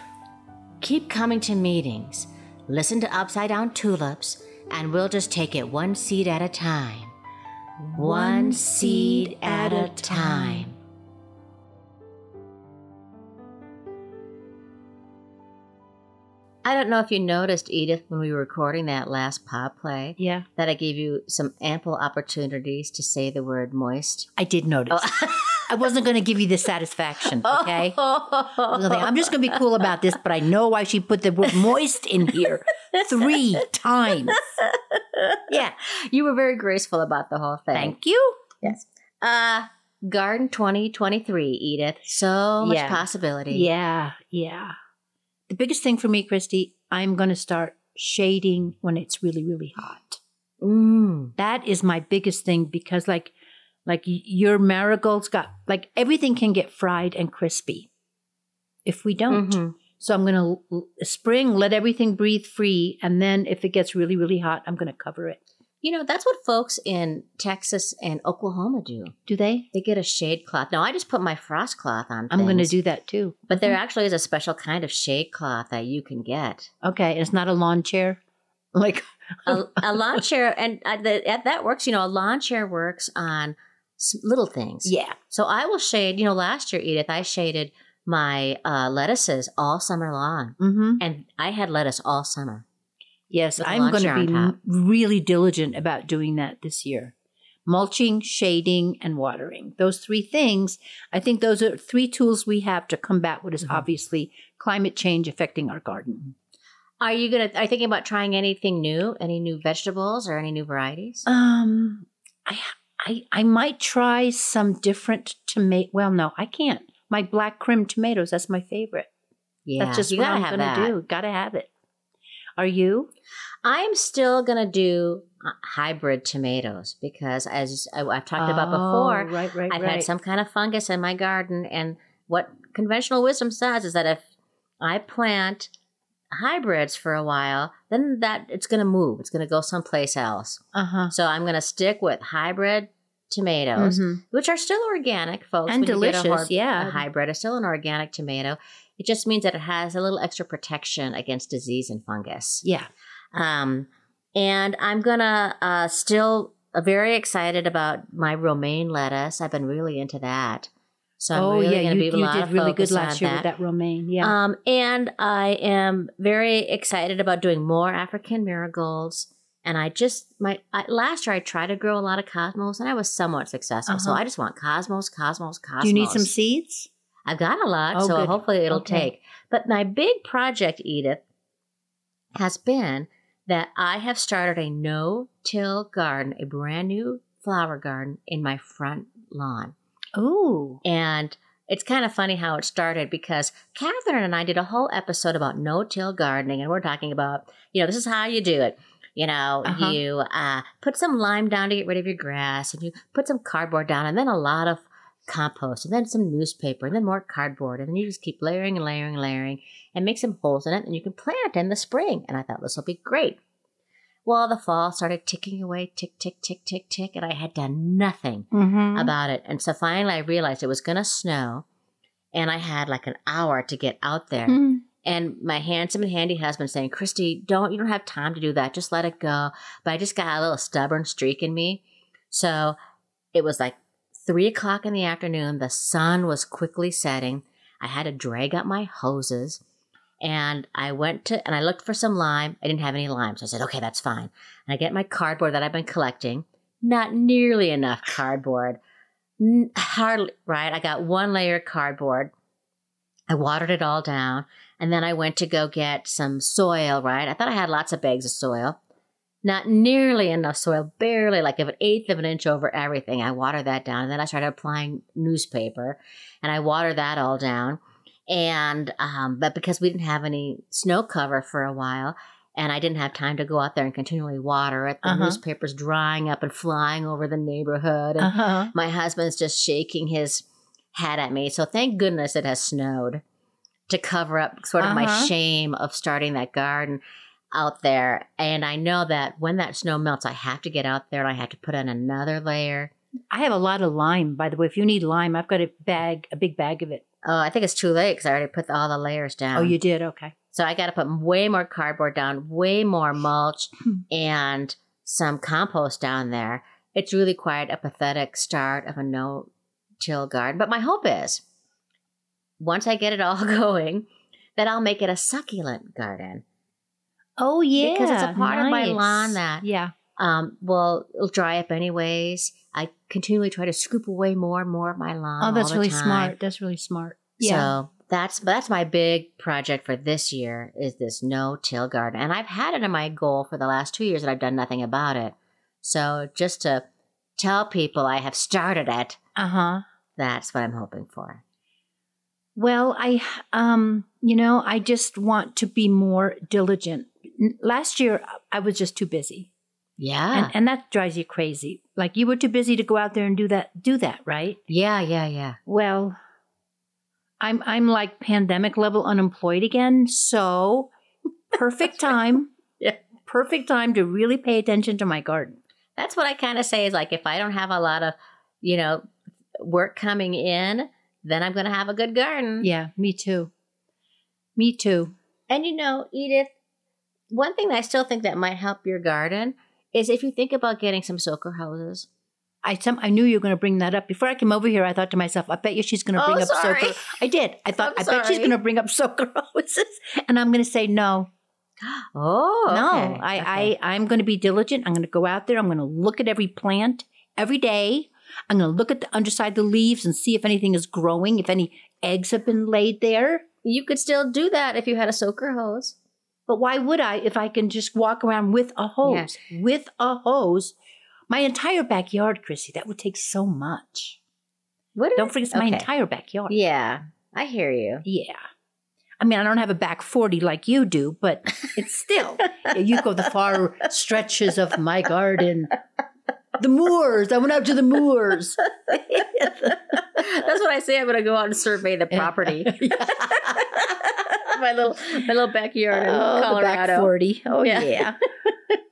Speaker 2: Keep coming to meetings, listen to Upside Down Tulips, and we'll just take it one seed at a time. One seed at a time. I don't know if you noticed, Edith, when we were recording that last pod play,
Speaker 1: Yeah,
Speaker 2: that I gave you some ample opportunities to say the word moist.
Speaker 1: I did notice. Oh. [LAUGHS] I wasn't going to give you the satisfaction, okay? [LAUGHS] I was gonna think, I'm just going to be cool about this, but I know why she put the word moist in here three times. Yeah,
Speaker 2: You were very graceful about the whole thing.
Speaker 1: thank you.
Speaker 2: Yes. Uh Garden 2023, Edith. So much
Speaker 1: Yeah.
Speaker 2: possibility.
Speaker 1: Yeah, yeah. The biggest thing for me, Christy, I'm going to start shading when it's really, really hot.
Speaker 2: Mm.
Speaker 1: That is my biggest thing because, like, like your marigolds got like everything can get fried and crispy if we don't.
Speaker 2: Mhm.
Speaker 1: So I'm going to spring, let everything breathe free, and then if it gets really, really hot, I'm going to cover it.
Speaker 2: You know, that's what folks in Texas and Oklahoma do.
Speaker 1: Do they?
Speaker 2: They get a shade cloth. Now, I just put my frost cloth on.
Speaker 1: I'm going to do that too.
Speaker 2: But there actually is a special kind of shade cloth that you can get.
Speaker 1: Okay, it's not a lawn chair. Like,
Speaker 2: a, [LAUGHS] a lawn chair, and uh, the, that- that works. You know, a lawn chair works on little things.
Speaker 1: yeah.
Speaker 2: So I will shade. You know, last year, Edith, I shaded my uh, lettuces all summer long,
Speaker 1: Mm-hmm.
Speaker 2: and I had lettuce all summer.
Speaker 1: Yes, I'm going to be
Speaker 2: top.
Speaker 1: really diligent about doing that this year. Mulching, shading, and watering. Those three things, I think those are three tools we have to combat what is
Speaker 2: Mm-hmm.
Speaker 1: obviously climate change affecting our garden.
Speaker 2: Are you gonna? Are you thinking about trying anything new? Any new vegetables or any new varieties?
Speaker 1: Um, I, I, I might try some different tomato. Well, no, I can't. My black Krim tomatoes, that's my favorite.
Speaker 2: yeah,
Speaker 1: that's just
Speaker 2: you
Speaker 1: what
Speaker 2: gotta
Speaker 1: I'm
Speaker 2: have
Speaker 1: gonna
Speaker 2: that.
Speaker 1: do. Gotta have it. Are you?
Speaker 2: I am still gonna do uh, hybrid tomatoes because, as I've talked about before,
Speaker 1: Oh, right, right,
Speaker 2: I've
Speaker 1: right.
Speaker 2: had some kind of fungus in my garden, and what conventional wisdom says is that if I plant hybrids for a while, then that it's going to move. It's going to go someplace else.
Speaker 1: Uh huh.
Speaker 2: So I'm going to stick with hybrid tomatoes,
Speaker 1: Mhm.
Speaker 2: which are still organic, folks.
Speaker 1: And delicious, yeah.
Speaker 2: Hybrid is still an organic tomato. It just means that it has a little extra protection against disease and fungus.
Speaker 1: Yeah.
Speaker 2: Um, and I'm gonna uh, still uh, very excited about my romaine lettuce. I've been really into that. So I'm
Speaker 1: oh
Speaker 2: really
Speaker 1: yeah,
Speaker 2: going to
Speaker 1: you,
Speaker 2: be
Speaker 1: you did really good last year with that romaine. Yeah.
Speaker 2: Um, and I am very excited about doing more African marigolds. And I just my I, last year I tried to grow a lot of cosmos, and I was somewhat successful. So
Speaker 1: Uh-huh.
Speaker 2: I just want cosmos, cosmos, cosmos.
Speaker 1: Do you need some seeds?
Speaker 2: I've got a lot,
Speaker 1: Oh,
Speaker 2: so
Speaker 1: good.
Speaker 2: hopefully it'll
Speaker 1: Okay.
Speaker 2: take. But my big project, Edith, has been that I have started a no-till garden, a brand new flower garden in my front lawn.
Speaker 1: Oh.
Speaker 2: And it's kind of funny how it started because Catherine and I did a whole episode about no-till gardening, and we're talking about, you know, this is how you do it. You know,
Speaker 1: Uh-huh.
Speaker 2: you uh, put some lime down to get rid of your grass, and you put some cardboard down, and then a lot of compost, and then some newspaper, and then more cardboard, and then you just keep layering and layering and layering, and make some holes in it, and you can plant in the spring. And I thought this will be great. Well, the fall started ticking away, tick, tick, tick, tick, tick, and I had done nothing
Speaker 1: Mm-hmm.
Speaker 2: about it. And so finally I realized it was going to snow and I had like an hour to get out there.
Speaker 1: Mm-hmm.
Speaker 2: And my handsome and handy husband saying, Christy, don't, you don't have time to do that. Just let it go. But I just got a little stubborn streak in me. So it was like three o'clock in the afternoon. The sun was quickly setting. I had to drag up my hoses and I went to, and I looked for some lime. I didn't have any lime. So I said, okay, that's fine. And I get my cardboard that I've been collecting. Not nearly enough cardboard. Hardly, right? I got one layer of cardboard. I watered it all down. And then I went to go get some soil, right? I thought I had lots of bags of soil. Not nearly enough soil, barely like an eighth of an inch over everything. I watered that down. And then I started applying newspaper and I watered that all down. And, um, but because we didn't have any snow cover for a while, and I didn't have time to go out there and continually water it, the
Speaker 1: Uh-huh.
Speaker 2: newspaper's drying up and flying over the neighborhood. And
Speaker 1: Uh-huh.
Speaker 2: my husband's just shaking his hat at me. So thank goodness it has snowed to cover up sort of my
Speaker 1: Uh-huh.
Speaker 2: shame of starting that garden out there. And I know that when that snow melts, I have to get out there and I have to put in another layer.
Speaker 1: I have a lot of lime, by the way. If you need lime, I've got a bag, a big bag of it.
Speaker 2: Oh, I think it's too late because I already put all the layers down.
Speaker 1: Oh, you did? Okay.
Speaker 2: So I got to put way more cardboard down, way more mulch, [CLEARS THROAT] and some compost down there. It's really quite a pathetic start of a no till garden. But my hope is once I get it all [LAUGHS] going, that I'll make it a succulent garden.
Speaker 1: Oh, yeah.
Speaker 2: Because it's a part of my lawn that-
Speaker 1: Yeah.
Speaker 2: Um, well, it'll dry up anyways. I continually try to scoop away more and more of my lawn.
Speaker 1: Oh, that's really
Speaker 2: time.
Speaker 1: smart. That's really smart. Yeah.
Speaker 2: So that's that's my big project for this year is this no till garden, and I've had it in my goal for the last two years, and I've done nothing about it. So just to tell people I have started it,
Speaker 1: Uh huh.
Speaker 2: that's what I'm hoping for.
Speaker 1: Well, I, um, you know, I just want to be more diligent. Last year, I was just too busy,
Speaker 2: Yeah,
Speaker 1: and, and that drives you crazy. Like you were too busy to go out there and do that, do that, right?
Speaker 2: yeah, yeah, yeah.
Speaker 1: Well, I'm I'm like pandemic level unemployed again, so [LAUGHS] perfect time.
Speaker 2: Yeah.
Speaker 1: Perfect time to really pay attention to my garden.
Speaker 2: That's what I kind of say is like if I don't have a lot of, you know, work coming in, then I'm going to have a good garden.
Speaker 1: Yeah, me too. Me too.
Speaker 2: And you know, Edith, one thing that I still think that might help your garden is if you think about getting some soaker hoses.
Speaker 1: I some I knew you were going to bring that up before I came over here. I thought to myself, I bet you she's going to
Speaker 2: Oh,
Speaker 1: bring up
Speaker 2: sorry.
Speaker 1: soaker. I did. I thought
Speaker 2: I'm
Speaker 1: I bet she's going to bring up soaker hoses, and I'm going to say no,
Speaker 2: Oh,
Speaker 1: no.
Speaker 2: okay,
Speaker 1: I
Speaker 2: okay.
Speaker 1: I I'm going to be diligent. I'm going to go out there. I'm going to look at every plant every day. I'm going to look at the underside of the leaves and see if anything is growing, if any eggs have been laid there.
Speaker 2: you could still do that if you had a soaker hose.
Speaker 1: But why would I if I can just walk around with a hose? With a hose, my entire backyard, Chrissy. That would take so much.
Speaker 2: What?
Speaker 1: Don't forget, it's my entire backyard.
Speaker 2: Yeah, I hear you.
Speaker 1: Yeah. I mean, I don't have a back 40 like you do, but it's still, you go the far stretches of my garden. The moors. I went out to the moors. [LAUGHS]
Speaker 2: That's what I say. I'm going to go out and survey the property. [LAUGHS] my little my little backyard in
Speaker 1: Oh, the
Speaker 2: Colorado.
Speaker 1: back 40. Oh,
Speaker 2: Yeah.
Speaker 1: yeah.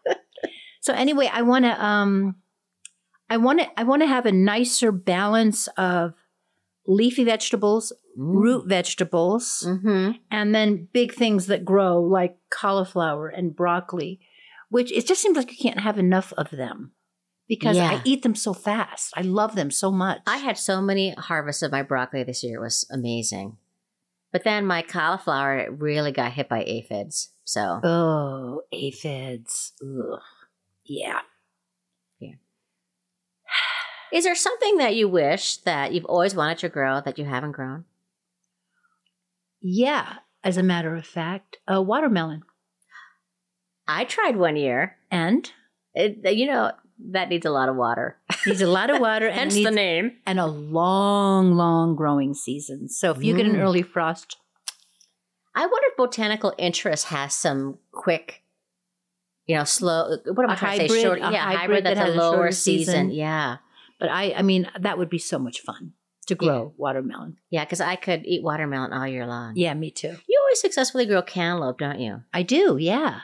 Speaker 1: [LAUGHS] so anyway, I want to, um, I want to, I want to have a nicer balance of leafy vegetables, root vegetables,
Speaker 2: Mm-hmm.
Speaker 1: and then big things that grow like cauliflower and broccoli, which it just seems like you can't have enough of them because
Speaker 2: Yeah.
Speaker 1: I eat them so fast. I love them so much.
Speaker 2: I had so many harvests of my broccoli this year. It was amazing. But then my cauliflower really got hit by aphids. So
Speaker 1: oh aphids. Ugh. Yeah.
Speaker 2: is there something that you wish that you've always wanted to grow that you haven't grown?
Speaker 1: Yeah. As a matter of fact, a watermelon.
Speaker 2: I tried one year.
Speaker 1: And
Speaker 2: It, you know, that needs a lot of water. [LAUGHS]
Speaker 1: needs a lot of water and
Speaker 2: Hence
Speaker 1: needs,
Speaker 2: the name.
Speaker 1: and a long, long growing season. So if you get an
Speaker 2: Mm.
Speaker 1: early frost,
Speaker 2: I wonder if botanical interest has some quick, you know, slow. What am I trying to say?
Speaker 1: hybrid-
Speaker 2: Short,
Speaker 1: a
Speaker 2: yeah,
Speaker 1: hybrid
Speaker 2: hybrid
Speaker 1: that
Speaker 2: that's
Speaker 1: has
Speaker 2: a
Speaker 1: a
Speaker 2: lower
Speaker 1: shorter
Speaker 2: season.
Speaker 1: season.
Speaker 2: Yeah,
Speaker 1: but I, I mean, that would be so much fun to grow watermelon.
Speaker 2: yeah, because I could eat watermelon all year long.
Speaker 1: Yeah, me too.
Speaker 2: You always successfully grow cantaloupe, don't you?
Speaker 1: I do. Yeah.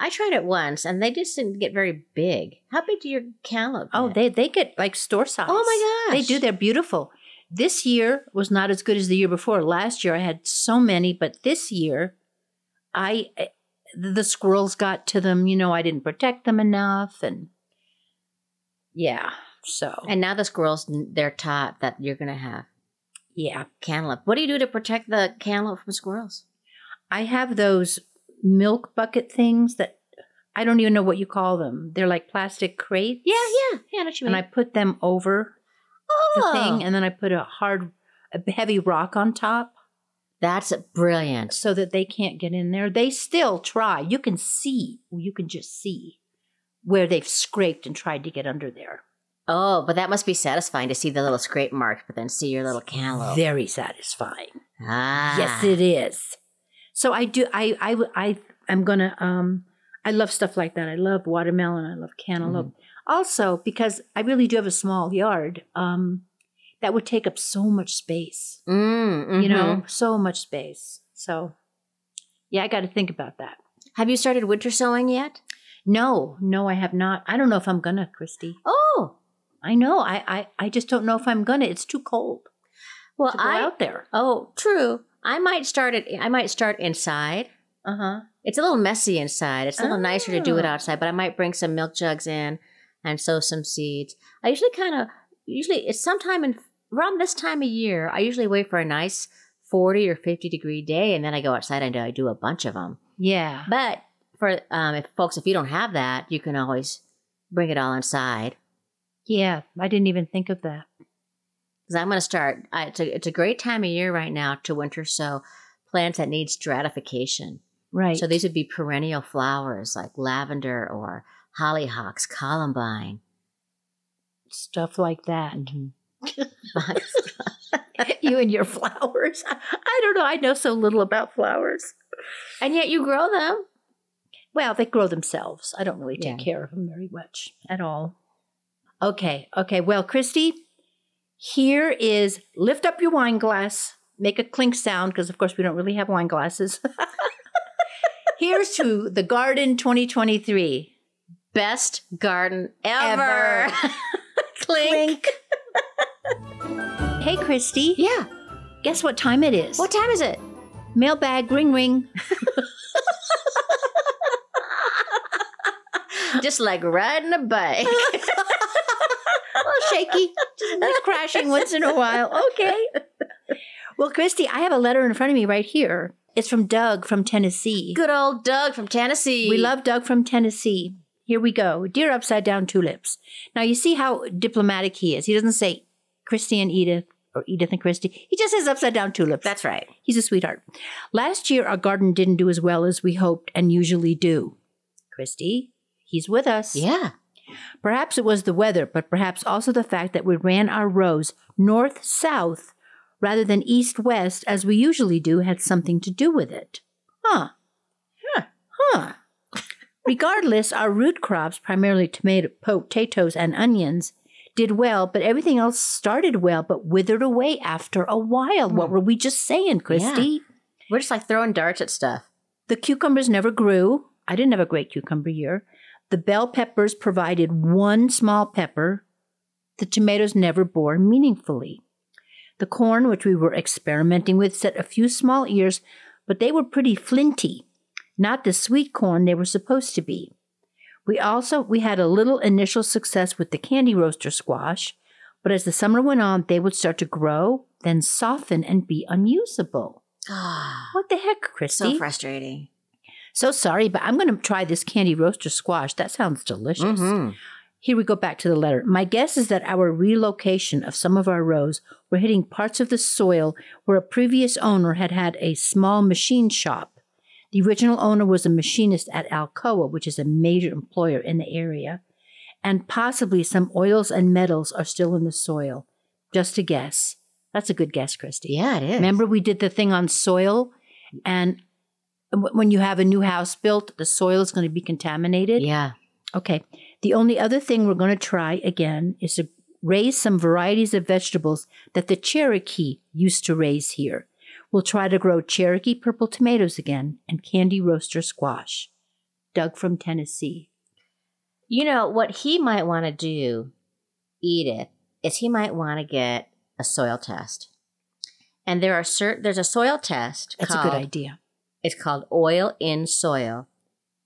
Speaker 2: I tried it once, and they just didn't get very big. How big do your cantaloupe?
Speaker 1: Oh,
Speaker 2: get?
Speaker 1: they they get like store size.
Speaker 2: Oh my gosh.
Speaker 1: They do. They're beautiful. This year was not as good as the year before. Last year I had so many, but this year, I eh, the squirrels got to them. You know, I didn't protect them enough, and yeah. So
Speaker 2: And now the squirrels, they're taught that you're going to have
Speaker 1: yeah,
Speaker 2: cantaloupe. What do you do to protect the cantaloupe from squirrels?
Speaker 1: I have those milk bucket things that I don't even know what you call them. They're like plastic crates.
Speaker 2: Yeah, yeah, yeah. You
Speaker 1: And? I put them over
Speaker 2: oh.
Speaker 1: the thing, and then I put a hard, a heavy rock on top.
Speaker 2: that's brilliant.
Speaker 1: so that they can't get in there. They still try. You can see, you can just see where they've scraped and tried to get under there.
Speaker 2: Oh, but that must be satisfying to see the little scrape marks, but then see your little cantaloupe.
Speaker 1: Very satisfying.
Speaker 2: ah,
Speaker 1: Yes, it is. So I do. I I I I'm gonna. Um, I love stuff like that. I love watermelon. I love cantaloupe. Also, because I really do have a small yard. Um, that would take up so much space.
Speaker 2: Mm,
Speaker 1: You know,
Speaker 2: mhm.
Speaker 1: so much space. So, yeah, I got to think about that.
Speaker 2: Have you started winter sowing yet?
Speaker 1: No, no, I have not. I don't know if I'm gonna, Christy.
Speaker 2: Oh,
Speaker 1: I know. I, I, I just don't know if I'm gonna. It's too cold
Speaker 2: well,
Speaker 1: to go
Speaker 2: I.
Speaker 1: out there.
Speaker 2: Oh, true. I might start it. I might start inside.
Speaker 1: Uh huh.
Speaker 2: It's a little messy inside. It's a little nicer to do it
Speaker 1: Oh.
Speaker 2: outside, but I might bring some milk jugs in and sow some seeds. I usually kind of usually it's sometime in around this time of year. I usually wait for a nice forty or fifty degree day, and then I go outside and I do a bunch of them.
Speaker 1: Yeah.
Speaker 2: But for um, if folks, if you don't have that, you can always bring it all inside.
Speaker 1: Yeah. I didn't even think of that.
Speaker 2: Because I'm going to start. I, it's, a, it's a great time of year right now to winter sow plants that need stratification.
Speaker 1: Right.
Speaker 2: So these would be perennial flowers like lavender or hollyhocks, columbine.
Speaker 1: stuff like that.
Speaker 2: Mm-hmm. [LAUGHS]
Speaker 1: you and your flowers. I don't know. I know so little about flowers.
Speaker 2: and yet you grow them.
Speaker 1: Well, they grow themselves. I don't really take
Speaker 2: Yeah.
Speaker 1: care of them very much at all. Okay. Okay. Well, Christy, here is lift up your wine glass, make a clink sound, because of course we don't really have wine glasses. [LAUGHS] Here's to the garden 2023.
Speaker 2: Best garden ever.
Speaker 1: Ever. [LAUGHS]
Speaker 2: Clink.
Speaker 1: Hey, Christy.
Speaker 2: Yeah.
Speaker 1: Guess what time it is?
Speaker 2: What time is it?
Speaker 1: Mailbag ring ring. [LAUGHS]
Speaker 2: Just like riding a bike.
Speaker 1: Little shaky, just like crashing once in a while. Okay. Well, Christy, I have a letter in front of me right here. It's from Doug from Tennessee.
Speaker 2: Good old Doug from Tennessee.
Speaker 1: We love Doug from Tennessee. Here we go. Dear Upside Down Tulips. Now, you see how diplomatic he is. He doesn't say Christy and Edith or Edith and Christy. He just says Upside Down Tulips.
Speaker 2: That's right.
Speaker 1: He's a sweetheart. Last year, our garden didn't do as well as we hoped and usually do. Christy, he's with us.
Speaker 2: Yeah.
Speaker 1: Perhaps it was the weather, but perhaps also the fact that we ran our rows north south rather than east west as we usually do had something to do with it. Huh.
Speaker 2: Huh.
Speaker 1: Huh. Regardless, our root crops, primarily tomato, potatoes and onions, did well, but everything else started well but withered away after a while. What hmm. were we just saying, Christy?
Speaker 2: We're just like throwing darts at stuff.
Speaker 1: The cucumbers never grew. I didn't have a great cucumber year. The bell peppers provided one small pepper. The tomatoes never bore meaningfully. The corn, which we were experimenting with, set a few small ears, but they were pretty flinty, not the sweet corn they were supposed to be. We also we had a little initial success with the candy roaster squash, but as the summer went on, they would start to grow, then soften and be unusable.
Speaker 2: Ah,
Speaker 1: What the heck, Christy?
Speaker 2: so frustrating.
Speaker 1: So sorry, but I'm going to try this candy roaster squash. That sounds delicious.
Speaker 2: Mhm.
Speaker 1: Here we go back to the letter. My guess is that our relocation of some of our rows were hitting parts of the soil where a previous owner had had a small machine shop. The original owner was a machinist at Alcoa, which is a major employer in the area, and possibly some oils and metals are still in the soil. Just a guess. That's a good guess, Christy.
Speaker 2: Yeah, it is.
Speaker 1: Remember, we did the thing on soil, and when you have a new house built, the soil is going to be contaminated.
Speaker 2: Yeah.
Speaker 1: Okay. The only other thing we're going to try again is to raise some varieties of vegetables that the Cherokee used to raise here. We'll try to grow Cherokee purple tomatoes again and candy roaster squash. Doug from Tennessee.
Speaker 2: You know, what he might want to do, Edith, is he might want to get a soil test. And there are certain, there's a soil test.
Speaker 1: That's a good idea.
Speaker 2: It's called Oil in Soil.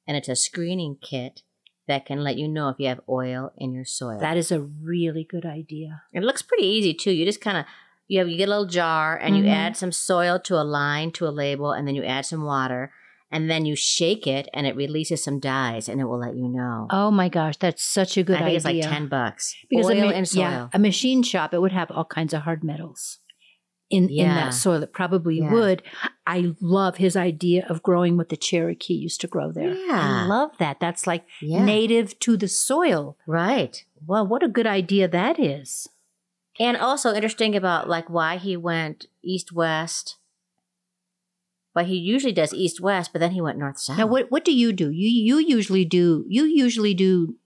Speaker 2: And it's a screening kit that can let you know if you have oil in your soil.
Speaker 1: That is a really good idea.
Speaker 2: It looks pretty easy too. You just kind of you have you get a little jar and
Speaker 1: Mhm.
Speaker 2: you add some soil to a line to a label and then you add some water and then you shake it and it releases some dyes and it will let you know.
Speaker 1: Oh my gosh, that's such a good
Speaker 2: I think
Speaker 1: idea.
Speaker 2: it's like ten bucks.
Speaker 1: because a
Speaker 2: oil
Speaker 1: ma-
Speaker 2: and soil.
Speaker 1: Yeah, a machine shop, it would have all kinds of hard metals in, in that soil. It probably
Speaker 2: Yeah.
Speaker 1: would. I love his idea of growing what the Cherokee used to grow there.
Speaker 2: Yeah.
Speaker 1: I love that. That's like
Speaker 2: Yeah.
Speaker 1: native to the soil.
Speaker 2: Right.
Speaker 1: Well, what a good idea that is.
Speaker 2: And also interesting about like why he went east west. But he usually does east west, but then he went north south.
Speaker 1: Now, what what do you do? You you usually do you usually do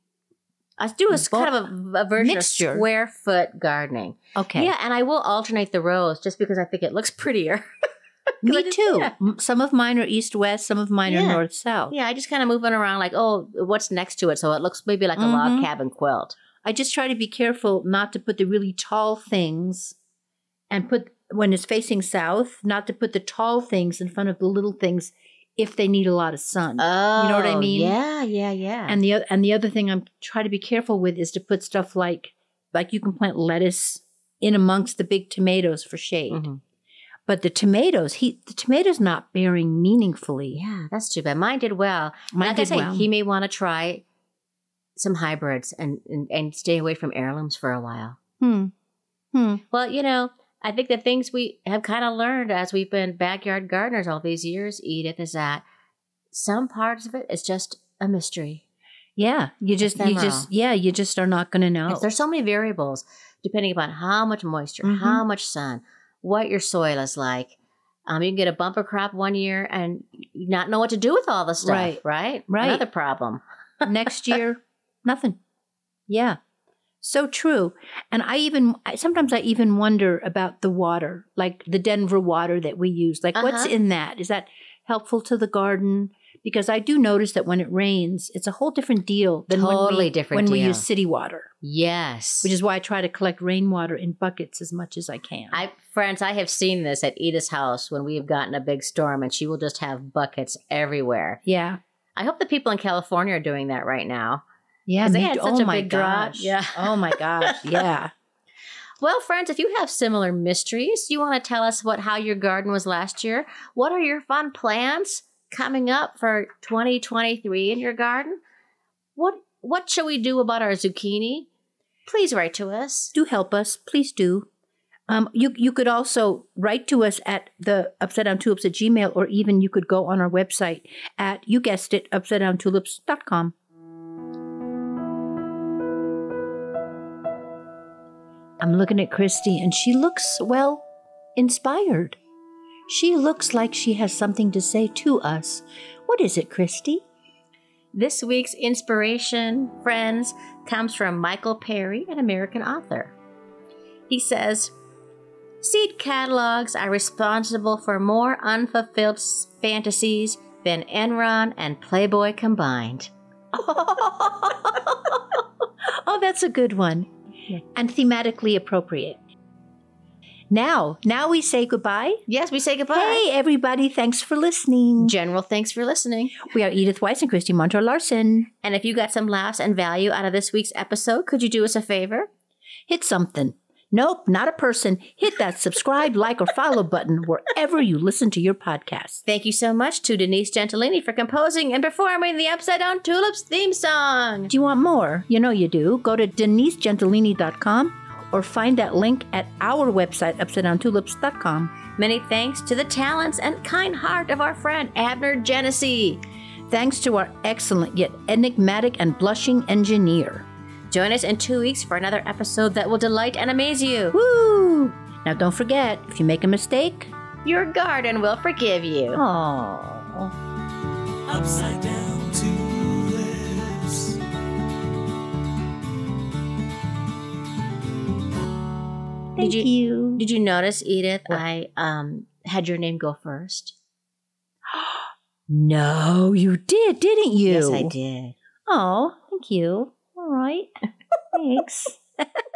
Speaker 2: I do a
Speaker 1: Bo-
Speaker 2: kind of a, a version
Speaker 1: mixture.
Speaker 2: of square foot gardening.
Speaker 1: okay.
Speaker 2: Yeah, and I will alternate the rows just because I think it looks prettier. [LAUGHS]
Speaker 1: Me
Speaker 2: just-
Speaker 1: too.
Speaker 2: yeah.
Speaker 1: Some of mine are east west. Some of mine are north south.
Speaker 2: Yeah, I just kind of moving around like, oh, what's next to it? So it looks maybe like a log
Speaker 1: Mhm.
Speaker 2: cabin quilt.
Speaker 1: I just try to be careful not to put the really tall things and put when it's facing south, not to put the tall things in front of the little things if they need a lot of sun.
Speaker 2: Oh,
Speaker 1: You know what I mean?
Speaker 2: Yeah, yeah, yeah.
Speaker 1: and the and the other thing I'm trying to be careful with is to put stuff like like you can plant lettuce in amongst the big tomatoes for shade.
Speaker 2: Mhm.
Speaker 1: But the tomatoes, he the tomatoes not bearing meaningfully.
Speaker 2: yeah, that's too bad. Mine did well.
Speaker 1: Mine
Speaker 2: like
Speaker 1: did
Speaker 2: I say,
Speaker 1: well.
Speaker 2: he may want to try some hybrids and, and and stay away from heirlooms for a while.
Speaker 1: Hmm. Hmm.
Speaker 2: Well, you know, I think the things we have kind of learned as we've been backyard gardeners all these years, Edith, is that some parts of it is just a mystery.
Speaker 1: Yeah, you just you just yeah, you just are not going to know.
Speaker 2: There's so many variables depending upon how much moisture,
Speaker 1: Mhm.
Speaker 2: how much sun, what your soil is like. Um, you can get a bumper crop one year and not know what to do with all the stuff,
Speaker 1: Right.
Speaker 2: right?
Speaker 1: Right.
Speaker 2: Another problem.
Speaker 1: next year [LAUGHS] nothing yeah so true and i even sometimes i even wonder about the water like the denver water that we use like what's
Speaker 2: Uh-huh.
Speaker 1: in that is that helpful to the garden because i do notice that when it rains it's a whole different deal than when,
Speaker 2: Totally
Speaker 1: we,
Speaker 2: different
Speaker 1: when we use city water
Speaker 2: Yes.
Speaker 1: which is why i try to collect rainwater in buckets as much as i can
Speaker 2: I friends, I have seen this at Edith's house when we have gotten a big storm and she will just have buckets everywhere.
Speaker 1: yeah
Speaker 2: I hope the people in California are doing that right now.
Speaker 1: Yeah
Speaker 2: they had such
Speaker 1: oh
Speaker 2: a
Speaker 1: my
Speaker 2: big
Speaker 1: gosh
Speaker 2: Yeah.
Speaker 1: oh my gosh [LAUGHS] yeah
Speaker 2: Well, friends, if you have similar mysteries, you want to tell us what how your garden was last year. What are your fun plans coming up for 2023 in your garden? What what shall we do about our zucchini? Please write to us.
Speaker 1: do help us. Please do. Um, you you could also write to us at the upside down tulips at gmail, or even you could go on our website at you guessed it upside down tulips.com. I'm looking at Christy, and she looks well inspired. She looks like she has something to say to us. What is it, Christy?
Speaker 2: This week's inspiration, friends, comes from Michael Perry, an American author. He says, Seed catalogs are responsible for more unfulfilled fantasies than Enron and Playboy combined. [LAUGHS]
Speaker 1: oh, that's a good one. And thematically appropriate. Now, now we say goodbye.
Speaker 2: Yes, we say goodbye.
Speaker 1: Hey, everybody, thanks for listening.
Speaker 2: General, thanks for listening.
Speaker 1: We are Edith Weiss and Christy Montour Larson.
Speaker 2: And if you got some laughs and value out of this week's episode, could you do us a favor?
Speaker 1: Hit something. Nope, not a person. Hit that subscribe, like, or follow button wherever you listen to your podcast.
Speaker 2: Thank you so much to Denise Gentilini for composing and performing the Upside Down Tulips theme song.
Speaker 1: Do you want more? You know you do. Go to denisegentilini.com or find that link at our website, upsidedowntulips.com.
Speaker 2: Many thanks to the talents and kind heart of our friend Abner Genesee.
Speaker 1: Thanks to our excellent yet enigmatic and blushing engineer.
Speaker 2: Join us in two weeks for another episode that will delight and amaze you.
Speaker 1: Woo! Now don't forget, if you make a mistake,
Speaker 2: Your garden will forgive you.
Speaker 1: oh,
Speaker 3: Upside down tulips.
Speaker 1: thank
Speaker 2: you-
Speaker 1: you.
Speaker 2: Did you notice, Edith?
Speaker 1: What?
Speaker 2: I um had your name go first. [GASPS]
Speaker 1: No, you did, didn't you?
Speaker 2: Yes, I did.
Speaker 1: Oh, thank you. All right. [LAUGHS] Thanks. [LAUGHS]